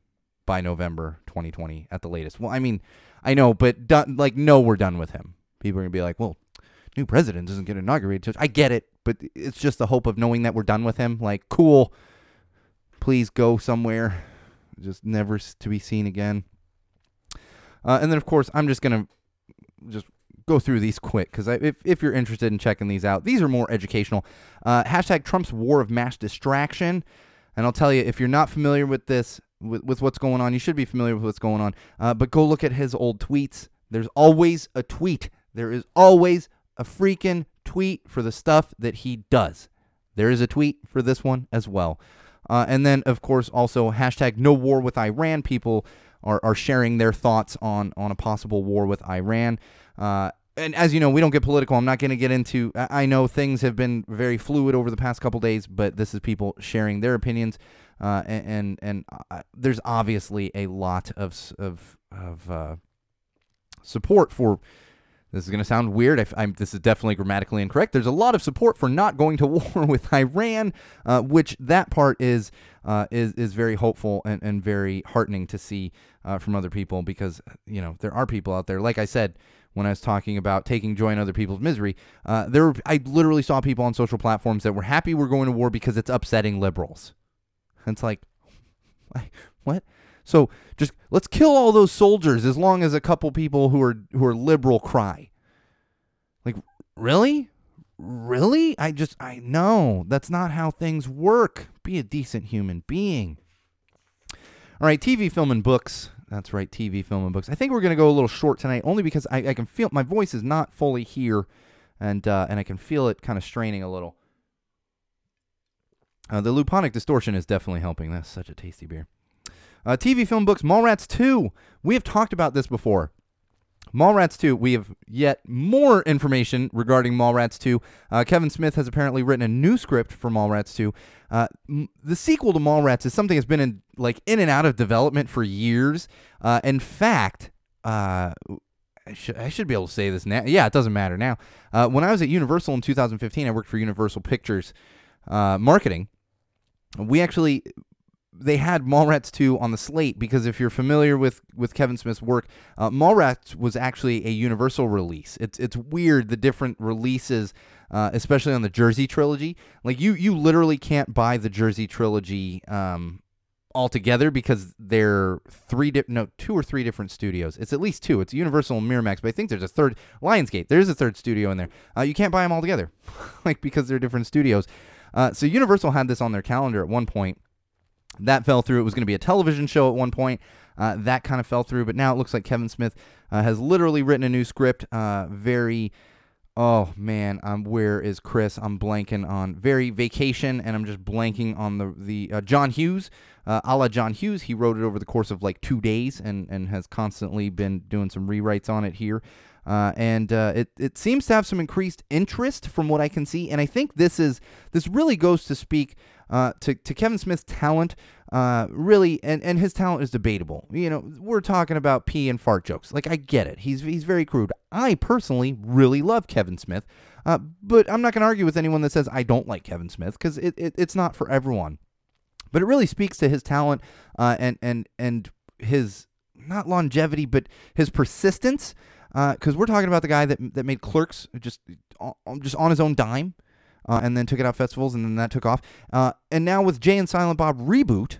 Speaker 2: by november 2020 at the latest. Well i mean i know but done, like no we're done with him. People are gonna be like well new president doesn't get inaugurated i get it but it's just the hope of knowing that we're done with him. Like cool. Please go somewhere, just never to be seen again. Uh, and then, of course, I'm just gonna just go through these quick because if if you're interested in checking these out, these are more educational. Uh, hashtag Trump's war of mass distraction, and I'll tell you if you're not familiar with this. With, with what's going on, you should be familiar with what's going on. Uh, but go look at his old tweets. There's always a tweet. There is always a freaking tweet for the stuff that he does. There is a tweet for this one as well. Uh, and then, of course, also hashtag no war with Iran. People are, are sharing their thoughts on, on a possible war with Iran. Uh, and as you know, we don't get political. I'm not going to get into. I know things have been very fluid over the past couple days, but this is people sharing their opinions, uh, and and, and uh, there's obviously a lot of of of uh, support for this is going to sound weird. I, I'm, this is definitely grammatically incorrect. There's a lot of support for not going to war with Iran, uh, which that part is uh, is is very hopeful and, and very heartening to see uh, from other people because you know there are people out there. Like I said when I was talking about taking joy in other people's misery, uh, there were, I literally saw people on social platforms that were happy we're going to war because it's upsetting liberals. It's like, what? So just let's kill all those soldiers as long as a couple people who are who are liberal cry. Like really? Really? I just I know that's not how things work. Be a decent human being. All right, TV, film, and books. That's right, TV, film, and books. I think we're gonna go a little short tonight, only because I, I can feel my voice is not fully here, and uh, and I can feel it kind of straining a little. Uh, the luponic distortion is definitely helping. That's such a tasty beer. Uh, TV, film, books, Mallrats 2. We have talked about this before. Mallrats 2, we have yet more information regarding Mallrats 2. Uh, Kevin Smith has apparently written a new script for Mallrats 2. Uh, m- the sequel to Mallrats is something that's been in like in and out of development for years. Uh, in fact, uh, I should, I should be able to say this now. Yeah, it doesn't matter now. Uh, when I was at Universal in 2015, I worked for Universal Pictures uh, marketing. We actually they had Mallrats 2 on the slate because if you're familiar with, with Kevin Smith's work, uh, Mallrats was actually a Universal release. It's it's weird the different releases, uh, especially on the Jersey trilogy. Like you you literally can't buy the Jersey trilogy um, altogether because they're three di- no two or three different studios. It's at least two. It's Universal and Miramax, but I think there's a third Lionsgate. There's a third studio in there. Uh, you can't buy them all together, like because they're different studios. Uh, so Universal had this on their calendar at one point that fell through. It was going to be a television show at one point. uh, that kind of fell through. But now it looks like Kevin Smith uh, has literally written a new script. Uh, very, oh man, um, where is Chris? I'm blanking on very vacation, and I'm just blanking on the the uh, John Hughes, uh, a la John Hughes. He wrote it over the course of like two days, and and has constantly been doing some rewrites on it here. Uh, and uh, it it seems to have some increased interest from what I can see, and I think this is this really goes to speak uh, to to Kevin Smith's talent. Uh, really, and, and his talent is debatable. You know, we're talking about pee and fart jokes. Like I get it. He's he's very crude. I personally really love Kevin Smith, uh, but I'm not going to argue with anyone that says I don't like Kevin Smith because it, it it's not for everyone. But it really speaks to his talent uh, and and and his not longevity, but his persistence because we're talking about the guy that that made Clerks just just on his own dime, uh, and then took it out festivals, and then that took off. Uh, and now with Jay and Silent Bob reboot,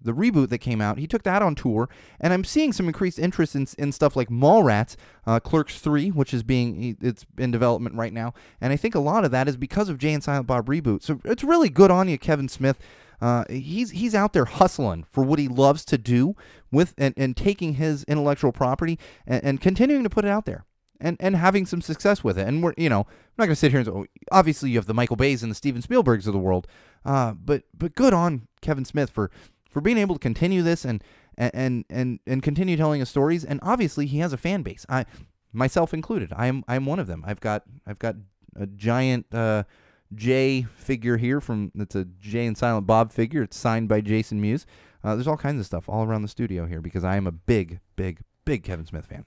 Speaker 2: the reboot that came out, he took that on tour, and I'm seeing some increased interest in, in stuff like Mallrats, uh, Clerks Three, which is being it's in development right now, and I think a lot of that is because of Jay and Silent Bob reboot. So it's really good on you, Kevin Smith. Uh, he's he's out there hustling for what he loves to do with and, and taking his intellectual property and, and continuing to put it out there and, and having some success with it. And we're you know I'm not gonna sit here and say, oh, obviously you have the Michael Bays and the Steven Spielbergs of the world, uh, but but good on Kevin Smith for for being able to continue this and and and and continue telling his stories. And obviously he has a fan base. I myself included. I'm I'm one of them. I've got I've got a giant. Uh, J figure here from it's a Jay and Silent Bob figure. It's signed by Jason Mewes. Uh, there's all kinds of stuff all around the studio here because I am a big, big, big Kevin Smith fan.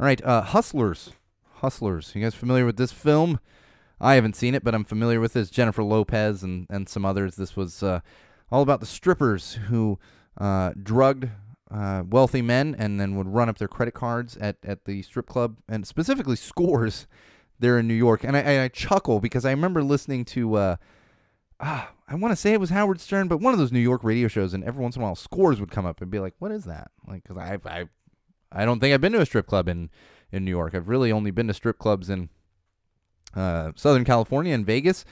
Speaker 2: All right, uh, Hustlers. Hustlers. You guys familiar with this film? I haven't seen it, but I'm familiar with this. Jennifer Lopez and, and some others. This was uh, all about the strippers who uh, drugged uh, wealthy men and then would run up their credit cards at, at the strip club and specifically scores there in New York. And I, I chuckle because I remember listening to, uh, ah, I want to say it was Howard Stern, but one of those New York radio shows, and every once in a while scores would come up and be like, what is that? Like, because I, I, I don't think I've been to a strip club in, in New York. I've really only been to strip clubs in uh, Southern California and Vegas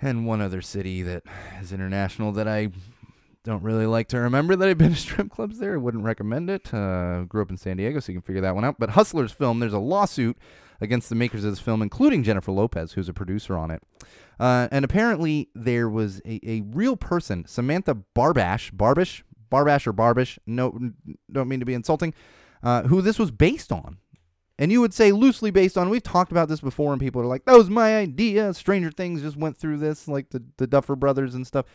Speaker 2: and one other city that is international that I don't really like to remember that I've been to strip clubs there. I wouldn't recommend it. Uh, grew up in San Diego, so you can figure that one out. But Hustlers film, there's a lawsuit against the makers of this film, including Jennifer Lopez, who's a producer on it. Uh, and apparently, there was a, a real person, Samantha Barbash, Barbish, Barbash or Barbish. No, don't mean to be insulting. Uh, who this was based on. And you would say loosely based on. We've talked about this before, and people are like, "That was my idea." Stranger Things just went through this, like the the Duffer Brothers and stuff.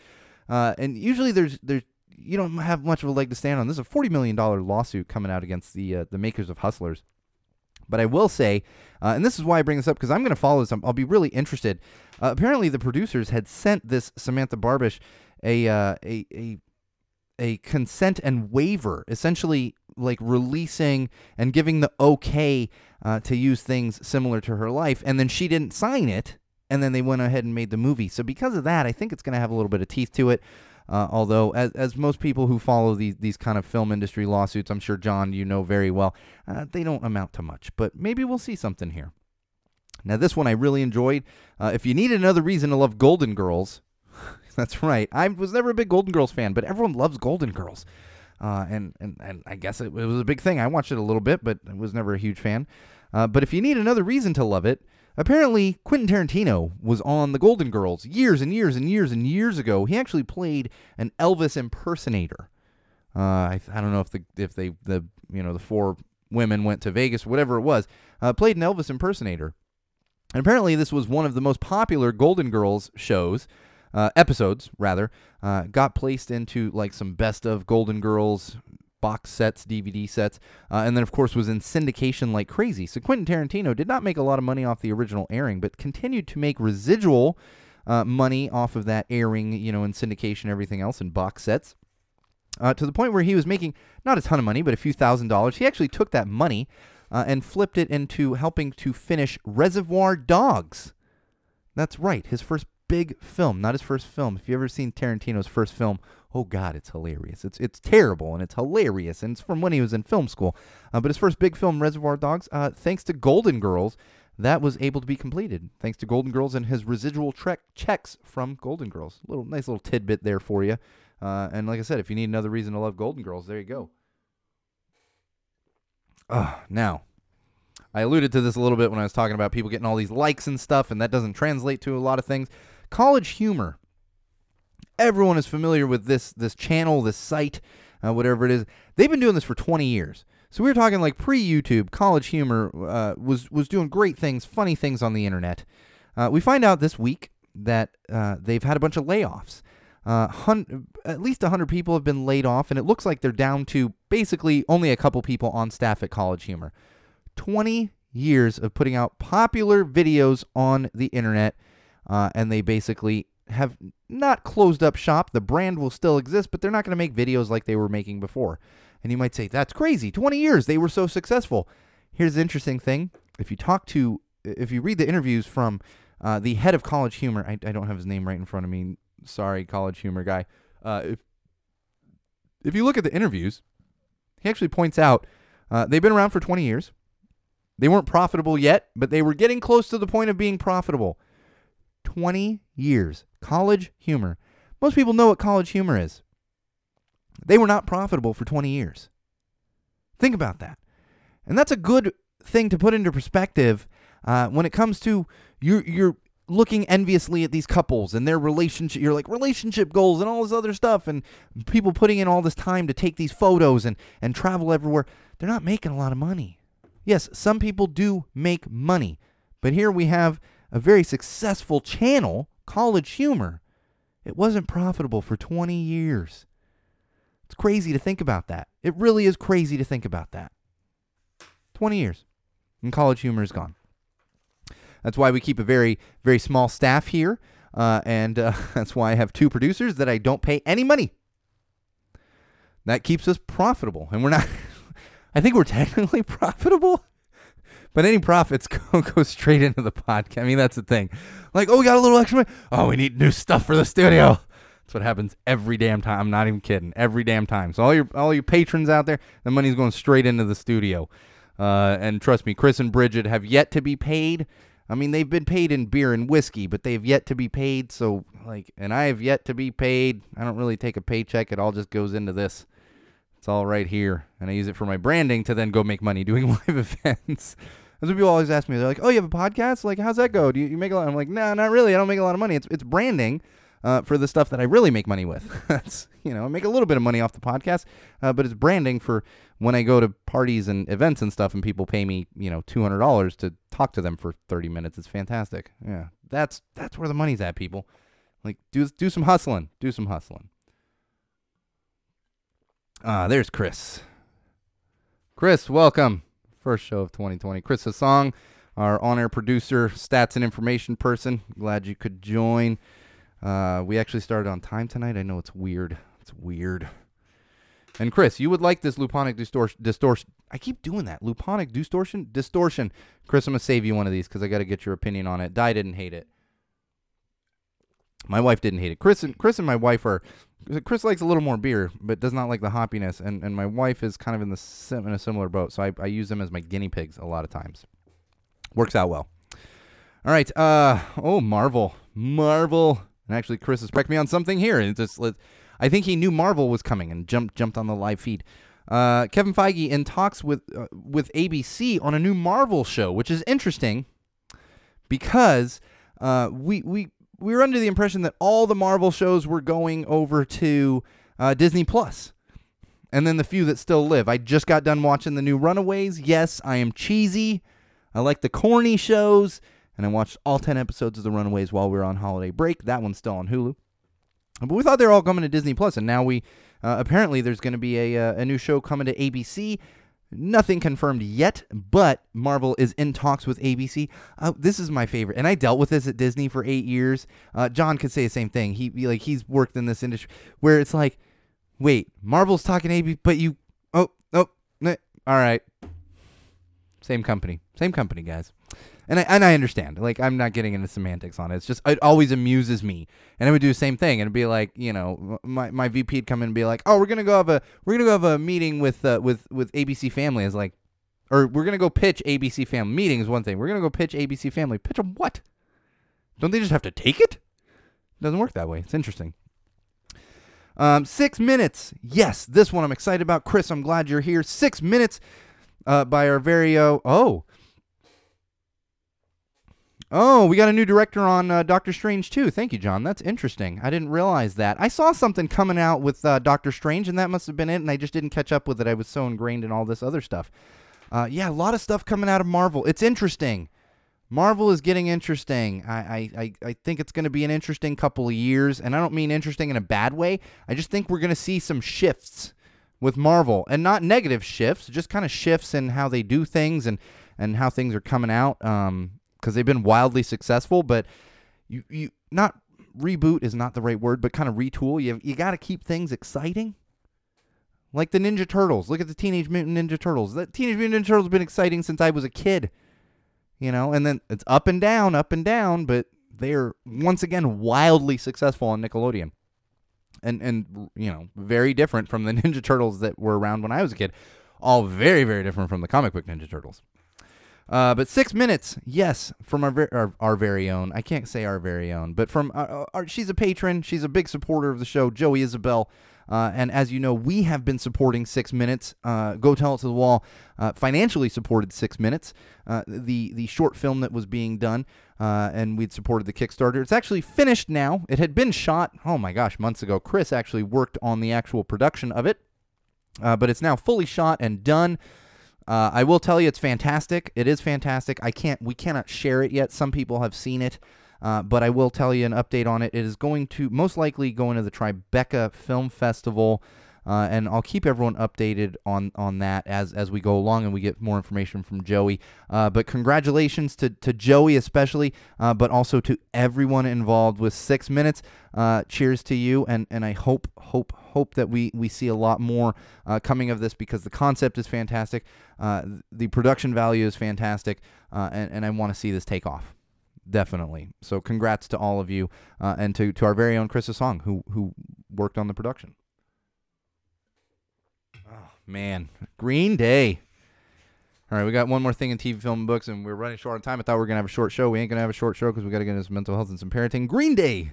Speaker 2: Uh, and usually, there's there's you don't have much of a leg to stand on. This is a forty million dollar lawsuit coming out against the uh, the makers of Hustlers. But I will say, uh, and this is why I bring this up because I'm going to follow this. i will be really interested. Uh, apparently, the producers had sent this Samantha Barbish a uh, a a a consent and waiver, essentially like releasing and giving the okay uh, to use things similar to her life, and then she didn't sign it, and then they went ahead and made the movie. So because of that, I think it's going to have a little bit of teeth to it. Uh, although, as, as most people who follow these these kind of film industry lawsuits, I'm sure John, you know very well, uh, they don't amount to much. But maybe we'll see something here. Now, this one I really enjoyed. Uh, if you need another reason to love Golden Girls, that's right. I was never a big Golden Girls fan, but everyone loves Golden Girls. Uh, and, and, and I guess it, it, was a big thing. I watched it a little bit, but I was never a huge fan. Uh, but if you need another reason to love it, apparently Quentin Tarantino was on The Golden Girls years and years and years and years ago. He actually played an Elvis impersonator. Uh, I, I don't know if the if they the you know the four women went to Vegas, whatever it was, uh, played an Elvis impersonator. And apparently, this was one of the most popular Golden Girls shows uh, episodes rather uh, got placed into like some best of Golden Girls box sets, DVD sets, uh, and then of course was in syndication like crazy. So Quentin Tarantino did not make a lot of money off the original airing, but continued to make residual uh, money off of that airing, you know, in syndication, everything else, in box sets. Uh, to the point where he was making not a ton of money, but a few thousand dollars. He actually took that money uh, and flipped it into helping to finish Reservoir Dogs. That's right, his first big film, not his first film. If you've ever seen Tarantino's first film, oh god, it's hilarious. It's it's terrible and it's hilarious, and it's from when he was in film school. Uh, but his first big film, Reservoir Dogs, uh, thanks to Golden Girls, that was able to be completed. Thanks to Golden Girls and his residual trek checks from Golden Girls. Little nice little tidbit there for you. Uh, and like I said, if you need another reason to love Golden Girls, there you go. Uh, now, I alluded to this a little bit when I was talking about people getting all these likes and stuff, and that doesn't translate to a lot of things. College humor. Everyone is familiar with this this channel, this site, uh, whatever it is. They've been doing this for 20 years. So we were talking like pre-YouTube. College humor uh, was was doing great things, funny things on the internet. Uh, we find out this week that uh, they've had a bunch of layoffs. Uh, hun- at least 100 people have been laid off, and it looks like they're down to basically only a couple people on staff at College Humor. 20 years of putting out popular videos on the internet, uh, and they basically have not closed up shop. The brand will still exist, but they're not going to make videos like they were making before. And you might say, that's crazy. 20 years, they were so successful. Here's the interesting thing if you talk to, if you read the interviews from uh, the head of College Humor, I, I don't have his name right in front of me. Sorry, College Humor guy. Uh, if, if you look at the interviews, he actually points out uh, they've been around for 20 years. They weren't profitable yet, but they were getting close to the point of being profitable. 20 years. College humor. Most people know what college humor is. They were not profitable for 20 years. Think about that. And that's a good thing to put into perspective uh, when it comes to you're, you're looking enviously at these couples and their relationship. You're like relationship goals and all this other stuff, and people putting in all this time to take these photos and, and travel everywhere. They're not making a lot of money. Yes, some people do make money, but here we have a very successful channel, College Humor. It wasn't profitable for 20 years. It's crazy to think about that. It really is crazy to think about that. 20 years, and College Humor is gone. That's why we keep a very, very small staff here, uh, and uh, that's why I have two producers that I don't pay any money. That keeps us profitable, and we're not. I think we're technically profitable, but any profits go, go straight into the podcast. I mean, that's the thing. Like, oh, we got a little extra money. Oh, we need new stuff for the studio. That's what happens every damn time. I'm not even kidding. Every damn time. So all your all your patrons out there, the money's going straight into the studio. Uh, and trust me, Chris and Bridget have yet to be paid. I mean, they've been paid in beer and whiskey, but they've yet to be paid. So, like, and I have yet to be paid. I don't really take a paycheck. It all just goes into this. It's all right here, and I use it for my branding to then go make money doing live events. That's what people always ask me. They're like, "Oh, you have a podcast? Like, how's that go? Do you, you make a lot?" I'm like, "No, not really. I don't make a lot of money. It's it's branding uh, for the stuff that I really make money with. That's you know, I make a little bit of money off the podcast, uh, but it's branding for when I go to parties and events and stuff, and people pay me you know two hundred dollars to talk to them for thirty minutes. It's fantastic. Yeah, that's that's where the money's at, people. Like, do do some hustling. Do some hustling. Ah, there's Chris. Chris, welcome. First show of 2020. Chris Hassan, our on air producer, stats and information person. Glad you could join. Uh, we actually started on time tonight. I know it's weird. It's weird. And Chris, you would like this luponic distortion. distortion. I keep doing that. Luponic distortion? Distortion. Chris, I'm going to save you one of these because I got to get your opinion on it. Di didn't hate it. My wife didn't hate it. Chris and Chris and my wife are. Chris likes a little more beer, but does not like the hoppiness. And, and my wife is kind of in the sim, in a similar boat, so I, I use them as my guinea pigs a lot of times. Works out well. All right. Uh oh, Marvel, Marvel. And actually, Chris has corrected me on something here. It's just, let- I think he knew Marvel was coming and jumped jumped on the live feed. Uh, Kevin Feige in talks with uh, with ABC on a new Marvel show, which is interesting because uh, we we we were under the impression that all the Marvel shows were going over to uh, Disney Plus, and then the few that still live. I just got done watching the new Runaways. Yes, I am cheesy. I like the corny shows, and I watched all ten episodes of the Runaways while we were on holiday break. That one's still on Hulu. But we thought they were all coming to Disney Plus, and now we uh, apparently there's going to be a uh, a new show coming to ABC. Nothing confirmed yet, but Marvel is in talks with ABC. Uh, this is my favorite, and I dealt with this at Disney for eight years. Uh, John could say the same thing. He like he's worked in this industry where it's like, wait, Marvel's talking ABC, but you oh oh meh, all right, same company, same company, guys. And I and I understand. Like I'm not getting into semantics on it. It's just it always amuses me. And I would do the same thing. And it'd be like, you know, my my VP'd come in and be like, "Oh, we're gonna go have a we're gonna go have a meeting with uh, with with ABC Family." Is like, or we're gonna go pitch ABC Family. Meeting is one thing. We're gonna go pitch ABC Family. Pitch them what? Don't they just have to take it? Doesn't work that way. It's interesting. Um, six minutes. Yes, this one I'm excited about. Chris, I'm glad you're here. Six minutes uh, by our very uh, oh. Oh, we got a new director on uh, Doctor Strange too. Thank you, John. That's interesting. I didn't realize that. I saw something coming out with uh, Doctor Strange, and that must have been it. And I just didn't catch up with it. I was so ingrained in all this other stuff. Uh, yeah, a lot of stuff coming out of Marvel. It's interesting. Marvel is getting interesting. I I, I, think it's going to be an interesting couple of years, and I don't mean interesting in a bad way. I just think we're going to see some shifts with Marvel, and not negative shifts, just kind of shifts in how they do things and and how things are coming out. Um, because they've been wildly successful, but you you not reboot is not the right word, but kind of retool. You you got to keep things exciting. Like the Ninja Turtles. Look at the Teenage Mutant Ninja Turtles. The Teenage Mutant Ninja Turtles have been exciting since I was a kid. You know, and then it's up and down, up and down, but they're once again wildly successful on Nickelodeon. And and you know, very different from the Ninja Turtles that were around when I was a kid. All very very different from the comic book Ninja Turtles. Uh, but six minutes, yes, from our, our our very own. I can't say our very own, but from our, our, she's a patron. She's a big supporter of the show, Joey Isabel. Uh, and as you know, we have been supporting Six Minutes. Uh, Go Tell It to the Wall uh, financially supported Six Minutes, uh, the the short film that was being done, uh, and we'd supported the Kickstarter. It's actually finished now. It had been shot, oh my gosh, months ago. Chris actually worked on the actual production of it, uh, but it's now fully shot and done. Uh, I will tell you, it's fantastic. It is fantastic. I can't. We cannot share it yet. Some people have seen it, uh, but I will tell you an update on it. It is going to most likely go into the Tribeca Film Festival, uh, and I'll keep everyone updated on on that as as we go along and we get more information from Joey. Uh, but congratulations to to Joey especially, uh, but also to everyone involved with Six Minutes. Uh, cheers to you, and and I hope hope hope that we we see a lot more uh, coming of this because the concept is fantastic, uh, the production value is fantastic, uh, and and I want to see this take off. Definitely. So congrats to all of you, uh, and to, to our very own Chris Song who who worked on the production. Oh man, Green Day. All right, we got one more thing in TV, film, and books, and we're running short on time. I thought we were gonna have a short show. We ain't gonna have a short show because we got to get into some mental health and some parenting. Green Day.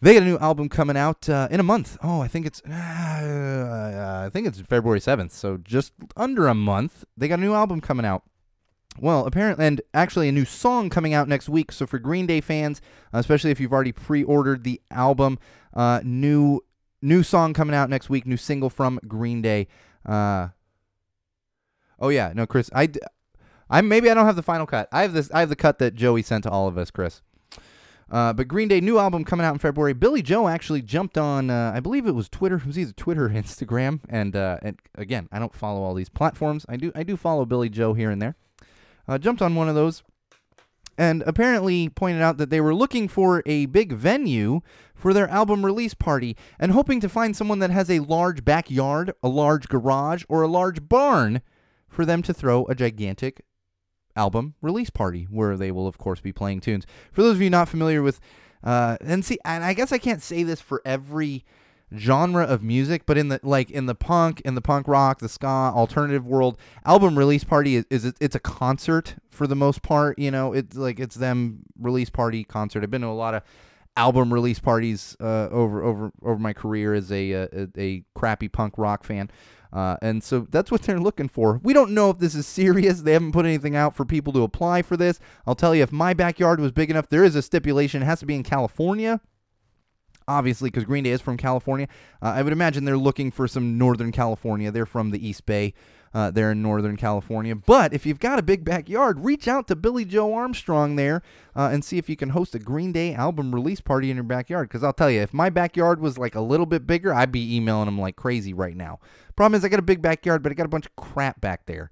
Speaker 2: They got a new album coming out uh, in a month. Oh, I think it's uh, I think it's February seventh. So just under a month. They got a new album coming out. Well, apparently, and actually a new song coming out next week. So for Green Day fans, uh, especially if you've already pre-ordered the album, uh, new new song coming out next week. New single from Green Day. Uh, oh yeah, no, Chris, I, I maybe I don't have the final cut. I have this. I have the cut that Joey sent to all of us, Chris. Uh, but Green Day new album coming out in February. Billie Joe actually jumped on, uh, I believe it was Twitter. It was either Twitter or Instagram. And uh, and again, I don't follow all these platforms. I do I do follow Billie Joe here and there. Uh, jumped on one of those, and apparently pointed out that they were looking for a big venue for their album release party and hoping to find someone that has a large backyard, a large garage, or a large barn for them to throw a gigantic album release party where they will of course be playing tunes. For those of you not familiar with uh and see and i guess i can't say this for every genre of music but in the like in the punk in the punk rock the ska alternative world album release party is, is it's a concert for the most part you know? It's like it's them release party concert. I've been to a lot of album release parties uh, over over over my career as a, uh, a a crappy punk rock fan uh, and so that's what they're looking for. We don't know if this is serious. They haven't put anything out for people to apply for this. I'll tell you, if my backyard was big enough, there is a stipulation. It has to be in California. Obviously, because Green Day is from California. Uh, I would imagine they're looking for some Northern California. They're from the East Bay. Uh, there in Northern California. But if you've got a big backyard, reach out to Billie Joe Armstrong there uh, and see if you can host a Green Day album release party in your backyard. Because I'll tell you, if my backyard was like a little bit bigger, I'd be emailing them like crazy right now. Problem is, I got a big backyard, but I got a bunch of crap back there.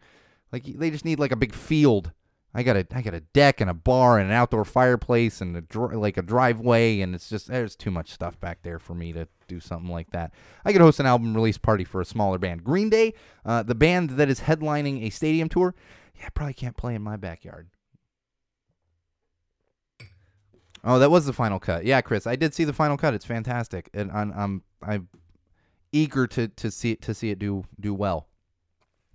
Speaker 2: Like they just need like a big field. I got a I got a deck and a bar and an outdoor fireplace and a dr- like a driveway and it's just there's too much stuff back there for me to do something like that. I could host an album release party for a smaller band. Green Day, uh, the band that is headlining a stadium tour. Yeah, I probably can't play in my backyard. Oh, that was the final cut. Yeah, Chris, I did see the final cut. It's fantastic, and I'm I'm, I'm eager to to see it to see it do do well.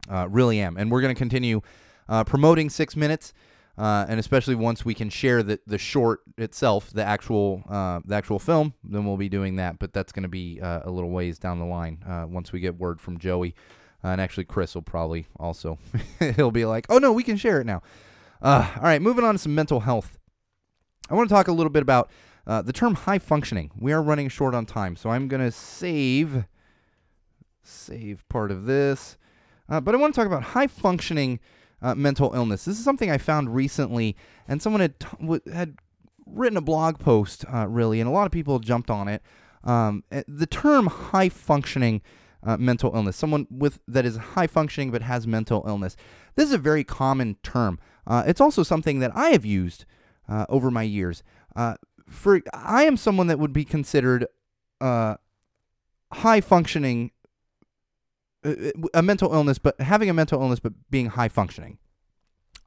Speaker 2: Uh, really am, and we're gonna continue uh, promoting Six Minutes. Uh, and especially once we can share the, the short itself, the actual uh, the actual film, then we'll be doing that. But that's going to be uh, a little ways down the line uh, once we get word from Joey, uh, and actually Chris will probably also he'll be like, oh no, we can share it now. All right, moving on to some mental health. I want to talk a little bit about the term high functioning. We are running short on time, so I'm going to save save part of this. But I want to talk about high functioning uh, mental illness. This is something I found recently, and someone had t- w- had written a blog post uh, really, and a lot of people jumped on it. Um, eh, the term high functioning uh, mental illness, someone with that is high functioning but has mental illness. This is a very common term. Uh, it's also something that I have used uh, over my years. Uh, for I am someone that would be considered high functioning, a mental illness, but having a mental illness, but being high functioning.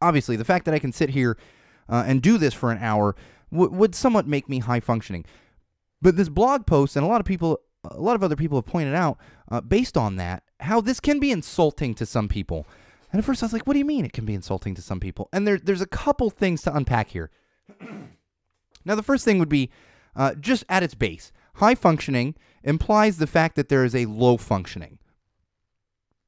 Speaker 2: Obviously, the fact that I can sit here uh, and do this for an hour w- would somewhat make me high functioning. But this blog post and a lot of people, a lot of other people have pointed out, uh, based on that, how this can be insulting to some people. And at first, I was like, "What do you mean it can be insulting to some people?" And there, there's a couple things to unpack here. Now, the first thing would be uh, just at its base, high functioning implies the fact that there is a low functioning.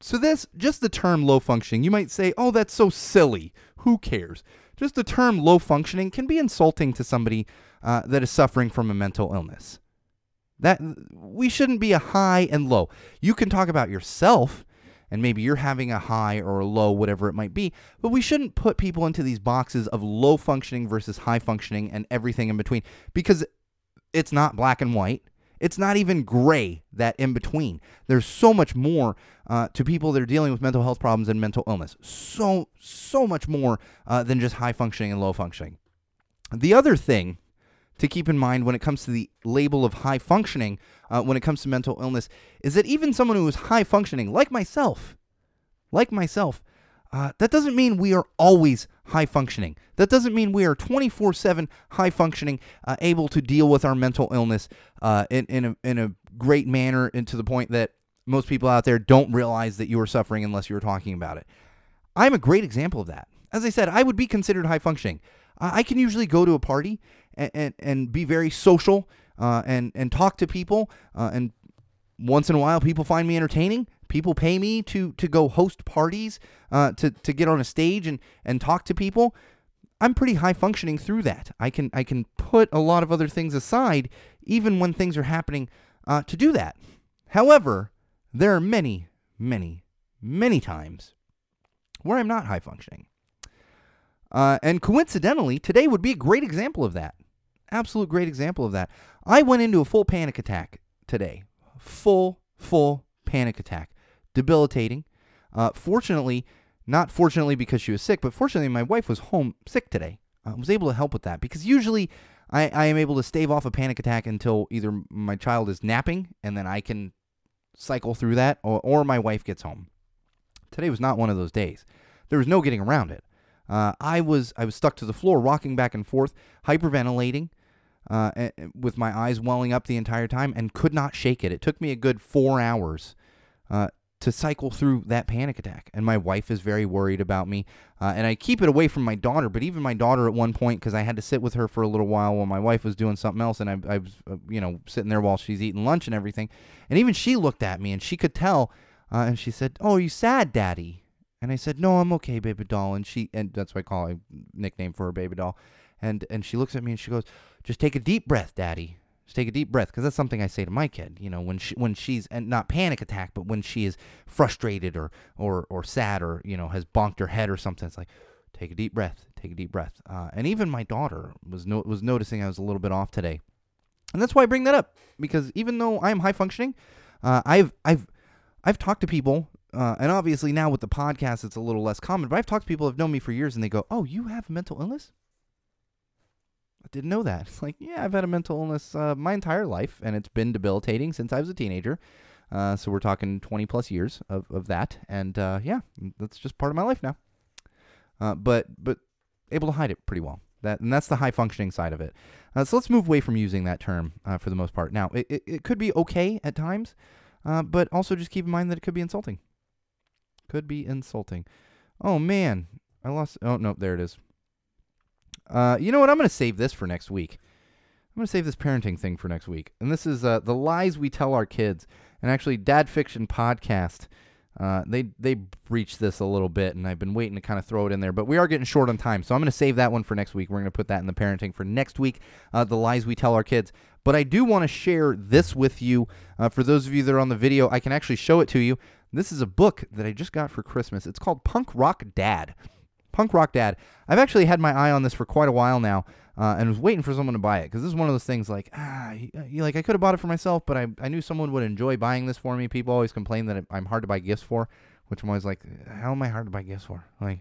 Speaker 2: So, this, just the term low functioning, you might say, oh, that's so silly. Who cares? Just the term low functioning can be insulting to somebody uh, that is suffering from a mental illness. That we shouldn't be a high and low. You can talk about yourself and maybe you're having a high or a low, whatever it might be. But we shouldn't put people into these boxes of low functioning versus high functioning and everything in between because it's not black and white. It's not even gray, that in between. There's so much more uh, to people that are dealing with mental health problems and mental illness. So, so much more uh, than just high functioning and low functioning. The other thing to keep in mind when it comes to the label of high functioning uh, when it comes to mental illness is that even someone who is high functioning, like myself, like myself, uh, that doesn't mean we are always high functioning. That doesn't mean we are 24 7 high functioning, uh, able to deal with our mental illness uh, in, in, a, in a great manner, and to the point that most people out there don't realize that you are suffering unless you're talking about it. I'm a great example of that. As I said, I would be considered high functioning. I can usually go to a party and, and, and be very social uh, and, and talk to people. Uh, and once in a while, people find me entertaining. People pay me to, to go host parties, uh, to, to get on a stage and, and talk to people. I'm pretty high functioning through that. I can I can put a lot of other things aside, even when things are happening, uh, to do that. However, there are many, many, many times where I'm not high functioning. Uh, and coincidentally, today would be a great example of that. Absolute great example of that. I went into a full panic attack today. Full, full panic attack. Debilitating. Uh, fortunately, not fortunately because she was sick, but fortunately, my wife was home sick today. I was able to help with that because usually I, I am able to stave off a panic attack until either my child is napping and then I can cycle through that or, or my wife gets home. Today was not one of those days. There was no getting around it. Uh, I was I was stuck to the floor, rocking back and forth, hyperventilating, uh, with my eyes welling up the entire time, and could not shake it. It took me a good four hours uh, to cycle through that panic attack. And my wife is very worried about me, uh, and I keep it away from my daughter. But even my daughter, at one point, because I had to sit with her for a little while while my wife was doing something else, and I, I was uh, you know sitting there while she's eating lunch and everything, and even she looked at me and she could tell, uh, and she said, "Oh, are you sad, Daddy?" And I said, "No, I'm okay, baby doll." And she and that's what I call a nickname for her, baby doll. And and she looks at me and she goes, "Just take a deep breath, Daddy. Just take a deep breath." Because that's something I say to my kid. You know, when she when she's and not panic attack, but when she is frustrated or or or sad or you know has bonked her head or something, it's like, take a deep breath, take a deep breath. Uh, and even my daughter was no, was noticing I was a little bit off today, and that's why I bring that up because even though I'm high functioning, uh, I've I've I've talked to people, uh, and obviously now with the podcast, it's a little less common. But I've talked to people who have known me for years, and they go, "Oh, you have mental illness." I didn't know that. It's like, yeah, I've had a mental illness uh, my entire life, and it's been debilitating since I was a teenager. Uh, so we're talking 20 plus years of, of that, and uh, yeah, that's just part of my life now. Uh, but but able to hide it pretty well. That and that's the high functioning side of it. Uh, so let's move away from using that term uh, for the most part. Now, it, it, it could be okay at times, but also just keep in mind that it could be insulting. Could be insulting. Oh man, I lost. Oh no, there it is. Uh, you know what? I'm going to save this for next week. I'm going to save this parenting thing for next week. And this is uh, the lies we tell our kids. And actually, Dad Fiction podcast. Uh, they they breached this a little bit, and I've been waiting to kind of throw it in there. But we are getting short on time, so I'm going to save that one for next week. We're going to put that in the parenting for next week. Uh, the lies we tell our kids. But I do want to share this with you. Uh, for those of you that are on the video, I can actually show it to you. This is a book that I just got for Christmas. It's called Punk Rock Dad. Punk Rock Dad. I've actually had my eye on this for quite a while now, uh, and was waiting for someone to buy it because this is one of those things like ah, you, you- like I could have bought it for myself, but I I knew someone would enjoy buying this for me. People always complain that I'm hard to buy gifts for, which I'm always like, how am I hard to buy gifts for? Like,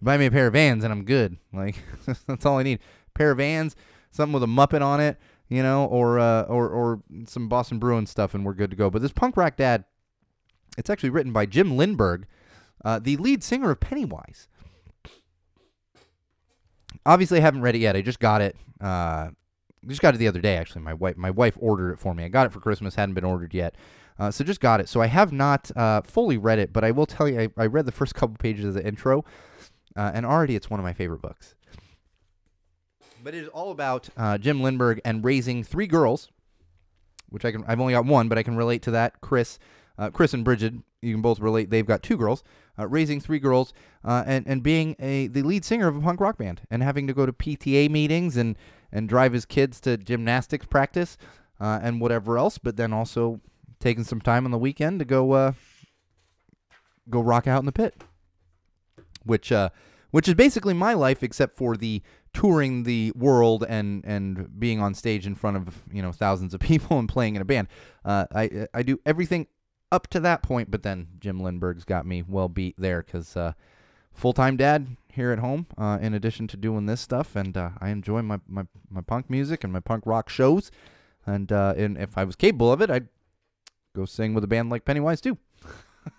Speaker 2: you buy me a pair of Vans and I'm good. Like that's all I need. pair of Vans, something with a Muppet on it, you know, or uh, or or some Boston Bruin stuff, and we're good to go. But this Punk Rock Dad, it's actually written by Jim Lindberg, uh, the lead singer of Pennywise obviously I haven't read it yet. I just got it. Uh, just got it the other day. Actually, my wife my wife ordered it for me. I got it for Christmas. hadn't been ordered yet. Uh, so just got it. So I have not uh, fully read it, but I will tell you, I, I read the first couple pages of the intro, uh, and already it's one of my favorite books. But it is all about uh, Jim Lindberg and raising three girls, which I can. I've only got one, but I can relate to that. Chris, uh, Chris and Bridget, you can both relate. They've got two girls, uh, raising three girls, uh, and and being a the lead singer of a punk rock band, and having to go to PTA meetings and and drive his kids to gymnastics practice, uh, and whatever else. But then also taking some time on the weekend to go uh, go rock out in the pit, which uh, which is basically my life, except for the touring the world and and being on stage in front of you know thousands of people and playing in a band. Uh, I I do everything up to that point, but then Jim Lindberg's got me well beat there because uh, full time dad here at home. Uh, in addition to doing this stuff, and uh, I enjoy my, my my punk music and my punk rock shows. And uh, and if I was capable of it, I'd go sing with a band like Pennywise too.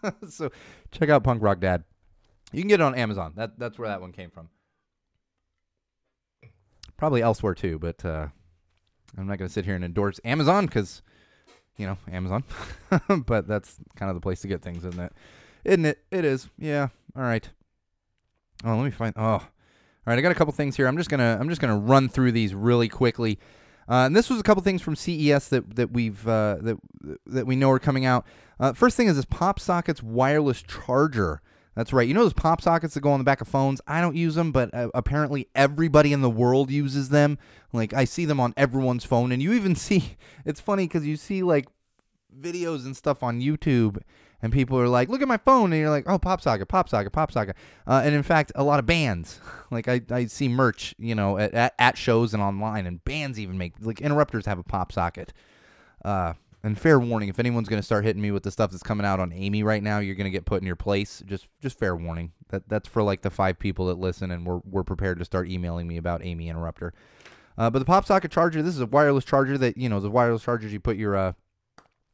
Speaker 2: so check out Punk Rock Dad. You can get it on Amazon. That that's where that one came from. Probably elsewhere too, but uh, I'm not going to sit here and endorse Amazon because, you know, Amazon. but that's kind of the place to get things, isn't it? Isn't it? It is. Yeah. All right. Oh, let me find. Oh, all right. I got a couple things here. I'm just gonna I'm just gonna run through these really quickly. Uh, and this was a couple things from CES that that we've uh, that that we know are coming out. Uh, first thing is this Pop Sockets wireless charger. That's right. You know those pop sockets that go on the back of phones? I don't use them, but uh, apparently everybody in the world uses them. Like I see them on everyone's phone, and you even see. It's funny because you see like videos and stuff on YouTube, and people are like, "Look at my phone," and you're like, "Oh, pop socket, pop socket, pop socket." Uh, and in fact, a lot of bands, like I, I see merch, you know, at, at at shows and online, and bands even make like interrupters have a pop socket. Uh, and fair warning, if anyone's going to start hitting me with the stuff that's coming out on Aimee right now, you're going to get put in your place. Just just fair warning. That that's for like the five people that listen and we're we're prepared to start emailing me about Aimee Interrupter. Uh, but the pop socket charger, this is a wireless charger that you know the wireless chargers you put your uh,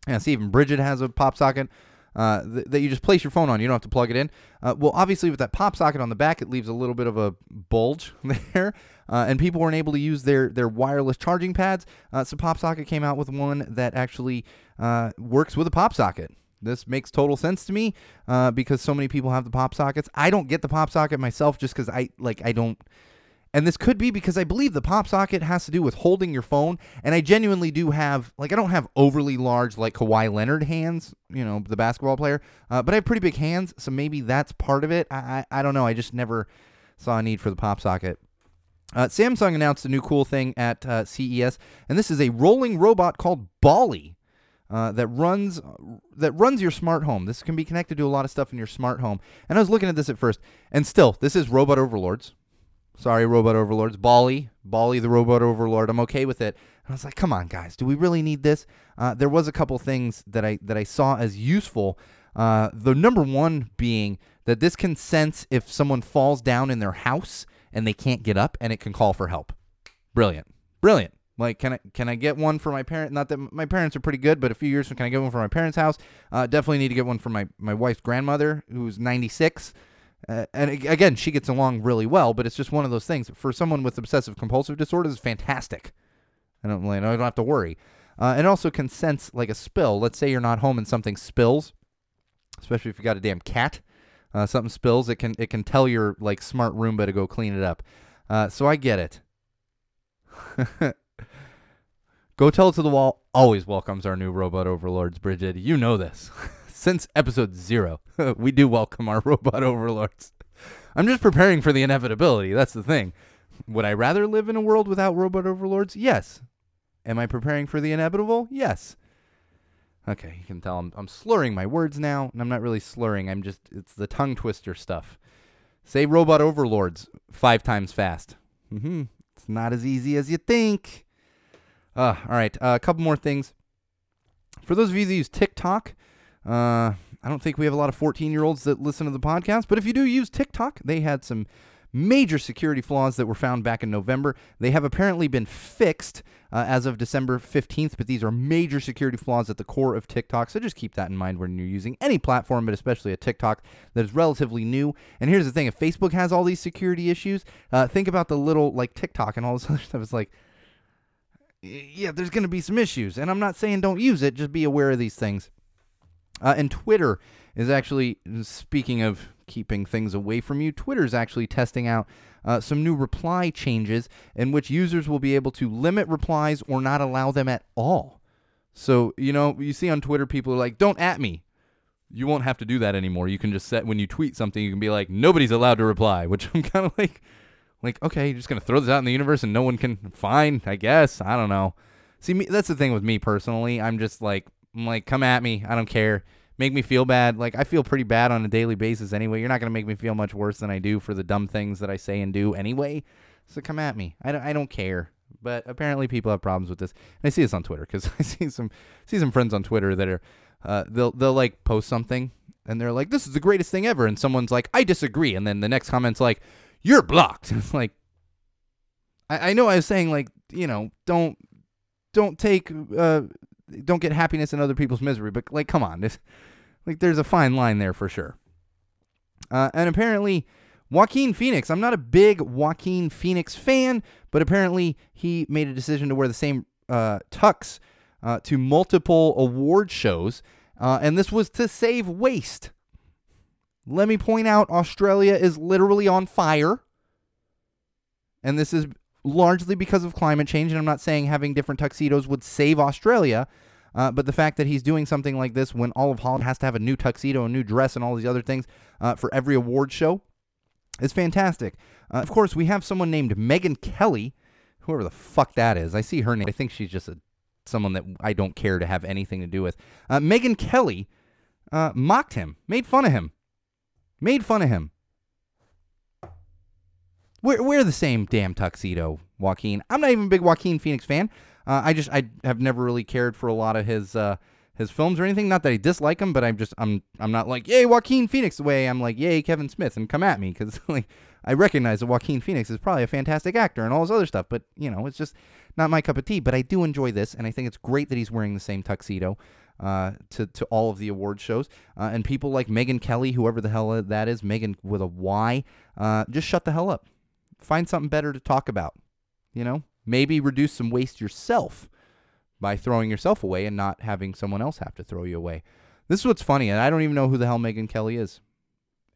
Speaker 2: yeah. See, even Bridget has a pop socket. Uh, th- that you just place your phone on. You don't have to plug it in. Uh, well, obviously, with that pop socket on the back, it leaves a little bit of a bulge there, uh, and people weren't able to use their their wireless charging pads. Uh, so Pop Socket came out with one that actually uh, works with a pop socket. This makes total sense to me because so many people have the pop sockets. I don't get the pop socket myself just because I like I don't. And this could be because I believe the pop socket has to do with holding your phone. And I genuinely do have, like, I don't have overly large, like Kawhi Leonard hands, you know, the basketball player, uh, but I have pretty big hands. So maybe that's part of it. I, I, I don't know. I just never saw a need for the pop socket. Uh, Samsung announced a new cool thing at uh, CES, and this is a rolling robot called Ballie. Uh, that runs that runs your smart home. This can be connected to a lot of stuff in your smart home. And I was looking at this at first, and still, this is Robot Overlords. Sorry, Robot Overlords. Ballie, Ballie, the Robot Overlord. I'm okay with it. And I was like, come on, guys, do we really need this? Uh, there was a couple things that I that I saw as useful. Uh, the number one being that this can sense if someone falls down in their house and they can't get up, and it can call for help. Brilliant, brilliant. Like, can I can I get one for my parent? Not that my parents are pretty good, but a few years from can I get one for my parents' house? Uh, definitely need to get one for my my wife's grandmother, who's 96. Uh, and again, she gets along really well, but it's just one of those things. For someone with obsessive compulsive disorder, it's fantastic. I don't, I don't have to worry. Uh, and also can sense like a spill. Let's say you're not home and something spills, especially if you got a damn cat. Uh, something spills, it can it can tell your like smart Roomba to go clean it up. Uh, so I get it. Go tell it to the wall always welcomes our new robot overlords, Bridget. You know this. Since episode zero, we do welcome our robot overlords. I'm just preparing for the inevitability. That's the thing. Would I rather live in a world without robot overlords? Yes. Am I preparing for the inevitable? Yes. Okay, you can tell I'm, I'm slurring my words now, and I'm not really slurring. I'm just, it's the tongue twister stuff. Say robot overlords five times fast. Mm-hmm. It's not as easy as you think. Uh, all right, uh, a couple more things. For those of you that use TikTok, uh, I don't think we have a lot of 14 year olds that listen to the podcast, but if you do use TikTok, they had some major security flaws that were found back in November. They have apparently been fixed uh, as of December 15th, but these are major security flaws at the core of TikTok. So just keep that in mind when you're using any platform, but especially a TikTok that is relatively new. And here's the thing if Facebook has all these security issues, uh, think about the little like TikTok and all this other stuff. It's like, yeah, there's going to be some issues. And I'm not saying don't use it, just be aware of these things. Uh, and Twitter is actually, speaking of keeping things away from you, Twitter is actually testing out uh, some new reply changes in which users will be able to limit replies or not allow them at all. So, you know, you see on Twitter, people are like, don't at me. You won't have to do that anymore. You can just set, when you tweet something, you can be like, nobody's allowed to reply, which I'm kind of like, like, okay, you're just going to throw this out in the universe and no one can, fine, I guess. I don't know. See, me, that's the thing with me personally. I'm just like, I'm like, come at me. I don't care. Make me feel bad. Like, I feel pretty bad on a daily basis anyway. You're not going to make me feel much worse than I do for the dumb things that I say and do anyway. So come at me. I don't, I don't care. But apparently people have problems with this. And I see this on Twitter because I see some see some friends on Twitter that are uh, they'll they'll like post something and they're like, "This is the greatest thing ever," and someone's like, "I disagree," and then the next comment's like, "You're blocked." It's like, I, I know I was saying like, you know, don't don't take uh, don't get happiness in other people's misery, but like, come on, this like there's a fine line there for sure. Uh, and apparently, Joaquin Phoenix. I'm not a big Joaquin Phoenix fan, but apparently he made a decision to wear the same uh, tux uh, to multiple award shows, uh, and this was to save waste. Let me point out, Australia is literally on fire, and this is largely because of climate change. And I'm not saying having different tuxedos would save Australia. Uh, but the fact that he's doing something like this when all of Holland has to have a new tuxedo, a new dress, and all these other things uh, for every award show is fantastic. Uh, of course, we have someone named Megyn Kelly, whoever the fuck that is. I see her name. I think she's just a, someone that I don't care to have anything to do with. Uh, Megyn Kelly uh, mocked him, made fun of him, made fun of him. We're, we're the same damn tuxedo, Joaquin. I'm not even a big Joaquin Phoenix fan. Uh, I just I have never really cared for a lot of his uh, his films or anything. Not that I dislike him, but I'm just I'm I'm not like yay Joaquin Phoenix the way I'm like yay Kevin Smith and come at me because like I recognize that Joaquin Phoenix is probably a fantastic actor and all this other stuff, but you know it's just not my cup of tea. But I do enjoy this, and I think it's great that he's wearing the same tuxedo uh, to to all of the award shows. Uh, and people like Megyn Kelly, whoever the hell that is, Megan with a Y, uh, just shut the hell up. Find something better to talk about. You know, maybe reduce some waste yourself by throwing yourself away and not having someone else have to throw you away. This is what's funny, and I don't even know who the hell Megyn Kelly is.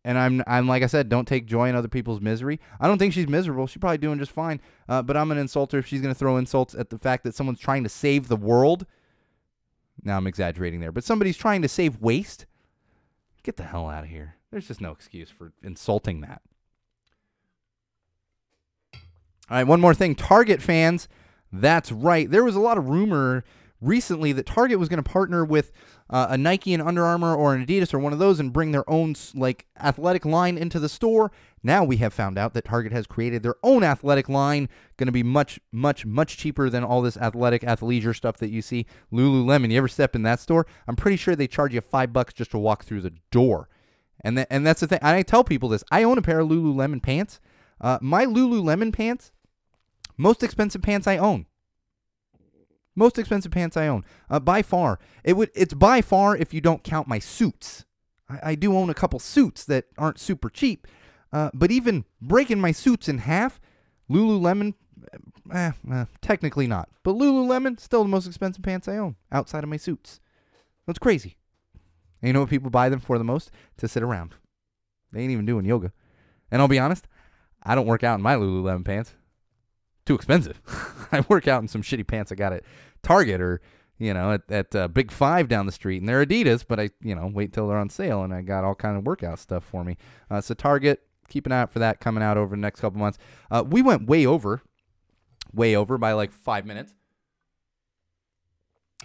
Speaker 2: And I'm, I'm like I said, don't take joy in other people's misery. I don't think she's miserable. She's probably doing just fine. Uh, but I'm an insulter if she's going to throw insults at the fact that someone's trying to save the world. Now I'm exaggerating there, but somebody's trying to save waste. Get the hell out of here. There's just no excuse for insulting that. All right, one more thing. Target fans, that's right. There was a lot of rumor recently that Target was going to partner with uh, a Nike and Under Armour or an Adidas or one of those and bring their own like athletic line into the store. Now we have found out that Target has created their own athletic line, going to be much, much, much cheaper than all this athletic athleisure stuff that you see. Lululemon, you ever step in that store? I'm pretty sure they charge you five bucks just to walk through the door. And that, and that's the thing. I tell people this. I own a pair of Lululemon pants. Uh, my Lululemon pants, most expensive pants I own. Most expensive pants I own, uh, by far. It would. It's by far if you don't count my suits. I, I do own a couple suits that aren't super cheap, uh, but even breaking my suits in half, Lululemon, eh, eh, technically not. But Lululemon still the most expensive pants I own outside of my suits. That's crazy. And you know what people buy them for the most? To sit around. They ain't even doing yoga. And I'll be honest, I don't work out in my Lululemon pants. Too expensive. I work out in some shitty pants I got at Target or you know at, at uh, Big Five down the street, and they're Adidas, but I you know wait till they're on sale, and I got all kind of workout stuff for me. Uh, so Target, keep an eye out for that coming out over the next couple months. Uh, we went way over, way over by like five minutes.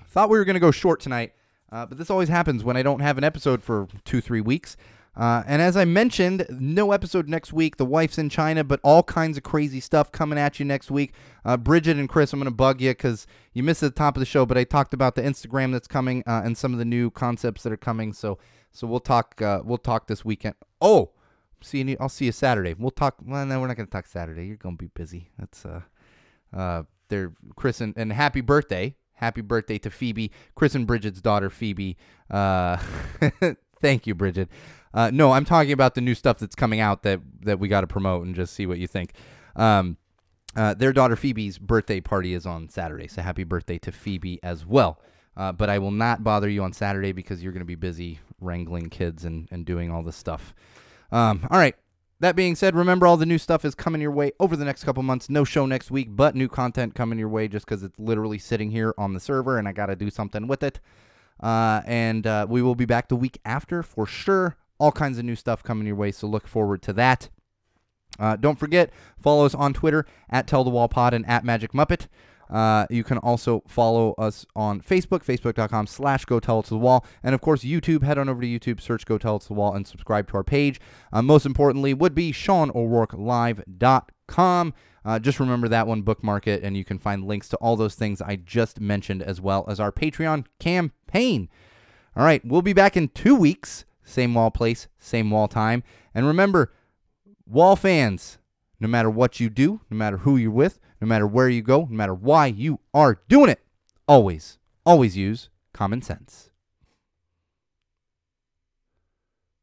Speaker 2: Thought we were to go short tonight, uh, but this always happens when I don't have an episode for two, three weeks. Uh, and as I mentioned, no episode next week. The wife's in China, but all kinds of crazy stuff coming at you next week. Uh, Bridget and Chris, I'm going to bug you because you missed the top of the show, but I talked about the Instagram that's coming uh, and some of the new concepts that are coming. So, so we'll talk. Uh, we'll talk this weekend. Oh, see you. I'll see you Saturday. We'll talk. Well, no, we're not going to talk Saturday. You're going to be busy. That's uh, uh, they're Chris and, and happy birthday. Happy birthday to Phoebe, Chris and Bridget's daughter, Phoebe. Uh, thank you, Bridget. Uh, no, I'm talking about the new stuff that's coming out that that we got to promote and just see what you think. Um, uh, their daughter Phoebe's birthday party is on Saturday, so happy birthday to Phoebe as well. Uh, but I will not bother you on Saturday because you're going to be busy wrangling kids and, and doing all this stuff. Um, all right. That being said, remember all the new stuff is coming your way over the next couple months. No show next week, but new content coming your way just because it's literally sitting here on the server and I got to do something with it. Uh, and uh, we will be back the week after for sure. All kinds of new stuff coming your way, so look forward to that. Uh, don't forget, follow us on Twitter at Tell the Wall Pod and at Magic Muppet. Uh, you can also follow us on Facebook, facebook.com slash Go Tell It to the Wall. And of course, YouTube. Head on over to YouTube, search Go Tell It to the Wall, and subscribe to our page. Uh, most importantly, would be SeanO'RourkeLive.com. Uh, just remember that one, bookmark it, and you can find links to all those things I just mentioned, as well as our Patreon campaign. All right, we'll be back in two weeks. Same wall place, same wall time. And remember, wall fans, no matter what you do, no matter who you're with, no matter where you go, no matter why you are doing it, always, always use common sense.